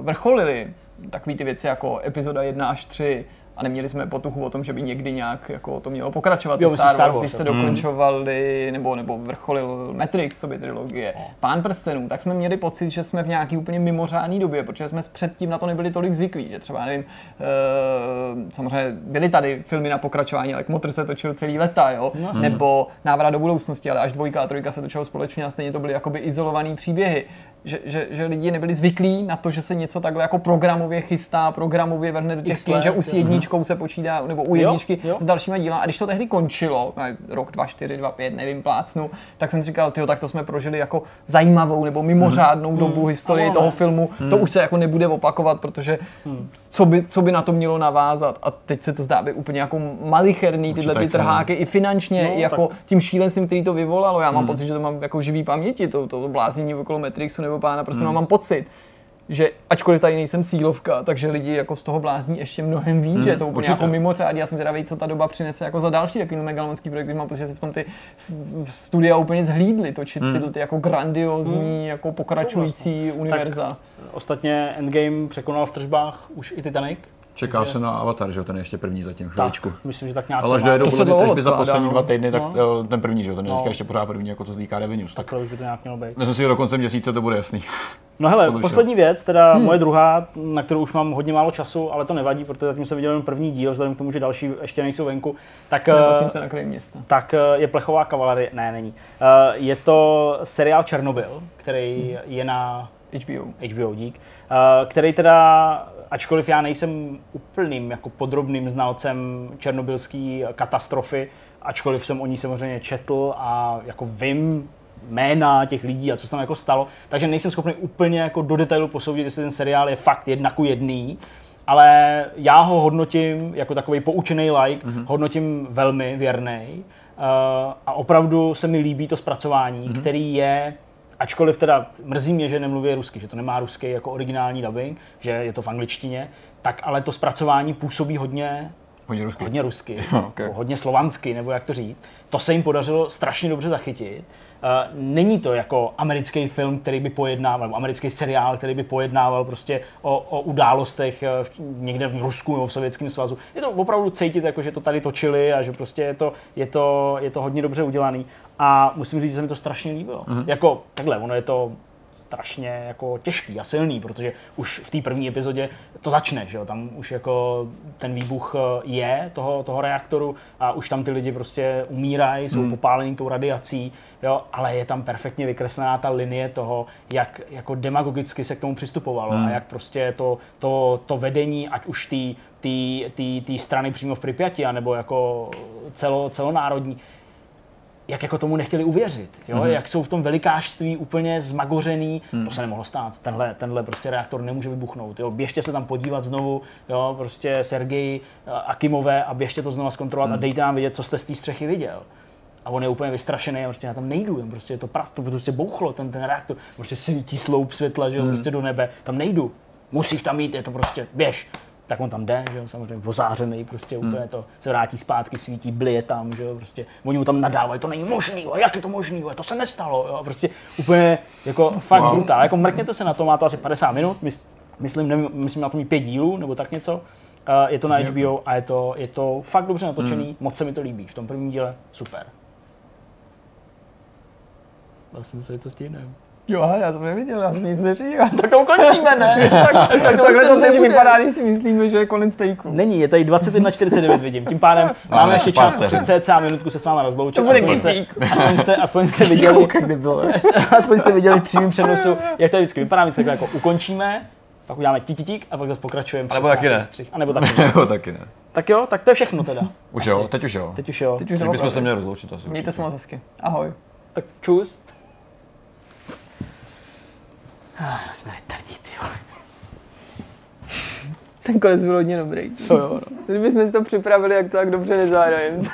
vrcholili takové ty věci jako epizoda 1 až 3, a neměli jsme potuchu o tom, že by někdy nějak jako to mělo pokračovat. Jo, Jo, myslíš Star, Star Wars, Wars, když se jasně. dokončovali, nebo, nebo vrcholil Matrix, co by trilogie, Pán prstenů, tak jsme měli pocit, že jsme v nějaký úplně mimořádné době, protože jsme předtím na to nebyli tolik zvyklí, že třeba, nevím, e, samozřejmě byly tady filmy na pokračování, ale Motr se točil celý leta, jo, No, nebo Návrat do budoucnosti, ale až dvojka a trojka se točilo společně a stejně to byly jakoby izolované příběhy. Že, že, že lidi nebyli zvyklí na to, že se něco takhle jako programově chystá, programově vrhne do těch skin, že už s jedničkou se počítá, nebo u Jo, jedničky jo. s dalšíma díla. A když to tehdy končilo, rok 2, 4, 2, 5, nevím, plácnu, tak jsem říkal, tyjo, tak to jsme prožili jako zajímavou nebo mimořádnou dobu historii Ano, toho ne. filmu. To už se jako nebude opakovat, protože co, by, co by na to mělo navázat. A teď se to zdá být úplně jako malicherný tyhle ty no. trháky i finančně, No, i jako tím šílenstvím, který to vyvolalo. Já mám pocit, že to mám jako živý paměti, to, to bláznění okolo Matrixu nebo pána, prostě no, mám pocit že ačkoliv tady nejsem cílovka, takže lidi jako z toho blázní ještě mnohem víc, že je to úplně určitě. jako mimořádně. Já jsem zvědavý, co ta doba přinese jako za další takový megalomanský projekt, když mám pocit, že se v tom ty v, studia úplně zhlídli točit tyhle ty jako grandiozní, jako pokračující univerza. Ostatně Endgame překonal v tržbách už i Titanic. Čeká se na Avatar, že jo, ten je ještě první zatím, chviličku. Tak, myslím, že tak nějak Ale až dojedou To se podle mě dlouho tržby za poslední no. dva týdny, tak No. eh, ten první, že jo, ten je No. ještě pořád první, jako co týká revenues. Tak Takhle už by to nějak mělo být. myslím si, že do konce měsíce to bude jasný. No hele, Podle poslední věc, teda hmm. moje druhá, na kterou už mám hodně málo času, ale to nevadí, protože zatím jsem viděl jen první díl, vzhledem k tomu, že další ještě nejsou venku, tak, eh, na kraji města. tak eh, je plechová kavalerie, ne, není. Eh, Je to seriál Černobyl, který je na HBO. HBO dík, který teda, ačkoliv já nejsem úplným jako podrobným znalcem černobylské katastrofy, ačkoliv jsem o ní samozřejmě četl a jako vím jména těch lidí a co se tam jako stalo, takže nejsem schopný úplně jako do detailu posoudit, jestli ten seriál je fakt jedna ku jedný, ale já ho hodnotím jako takový poučený like, mm-hmm. hodnotím velmi věrný uh, a opravdu se mi líbí to zpracování, mm-hmm. který je Ačkoliv teda mrzí mě, že nemluví rusky, že to nemá ruský jako originální dubbing, že je to v angličtině, tak ale to zpracování působí hodně, Hodně rusky. hodně rusky, Okay. jako hodně slovansky, nebo jak to říct. To se jim podařilo strašně dobře zachytit. Uh, není to jako americký film, který by pojednával, nebo americký seriál, který by pojednával prostě o, o událostech eh, v, někde v Rusku nebo v Sovětském svazu. Je to opravdu cítit, jako, že to tady točili a že prostě je to, je to, je to hodně dobře udělaný. A musím říct, že se mi to strašně líbilo. Mm-hmm. Jako takhle, ono je to strašně jako těžký a silný, protože už v té první epizodě to začne, že jo? tam už jako ten výbuch eh, je toho, toho reaktoru a už tam ty lidi prostě umírají, jsou hmm. popálení tou radiací, jo? ale je tam perfektně vykreslená ta linie toho, jak jako demagogicky se k tomu přistupovalo hmm. a jak prostě to, to, to vedení, ať už té tý, tý strany přímo v Pripyati, anebo jako celo, celonárodní, jak jako tomu nechtěli uvěřit, jo? Mm-hmm. jak jsou v tom velikářství úplně zmagořený, mm. to se nemohlo stát, tenhle, tenhle prostě reaktor nemůže vybuchnout, jo? běžte se tam podívat znovu, jo? prostě Sergej eh, Akimové a běžte to znova zkontrolovat mm. a dejte nám vidět, co jste z té střechy viděl. A on je úplně vystrašený a prostě já tam nejdu, jen prostě je to prast, to prostě bouchlo, ten, ten reaktor, prostě svítí sloup světla, že jo, prostě do nebe, tam nejdu, musíš tam jít, je to prostě, běž. Tak on tam jde, že jo, samozřejmě ozářený, prostě úplně to se vrátí zpátky, svítí, blije tam, že jo, prostě oni mu tam nadávají, to není možný, jo, jak je to možný, jo, to se nestalo, jo, prostě úplně jako fakt wow. Brutál, jako mrkněte se na to, má to asi 50 minut, mys- myslím, nevím, myslím, na to mít pět dílů, nebo tak něco, je to na HBO a je to, je to fakt dobře natočený, hmm. moc se mi to líbí, v tom prvním díle super. Vlastně se to stihneme. Jo, já jsem neviděl, já jsem nic neříkal. Tak to ukončíme, ne? tak, tak, tak Takhle to teď vypadá, když si myslíme, že je konec stejku. Není, je tady 21.49 vidím. Tím pádem máme ne, ještě pár čas asi cca minutku se s váma rozloučit. To bude aspoň, jste, aspoň, jste, aspoň jste viděli, aspoň jste viděli v přímém přenosu, jak to vždycky vypadá. My se takhle jako ukončíme, pak uděláme titík a pak zase pokračujeme. A nebo přes taky ne. střih. A nebo taky ne. Jo, taky ne. Tak jo, tak to je všechno teda. Už jo, teď už jo. Teď už jo. Teď už Teď bychom se měli rozloučit asi. Mějte se moc hezky. Ahoj. Tak čus. Ah, jsme retardí, ty. Ten konec byl hodně dobrý. To jo, no. Kdybychom si to připravili, jak to tak dobře nezahrajeme.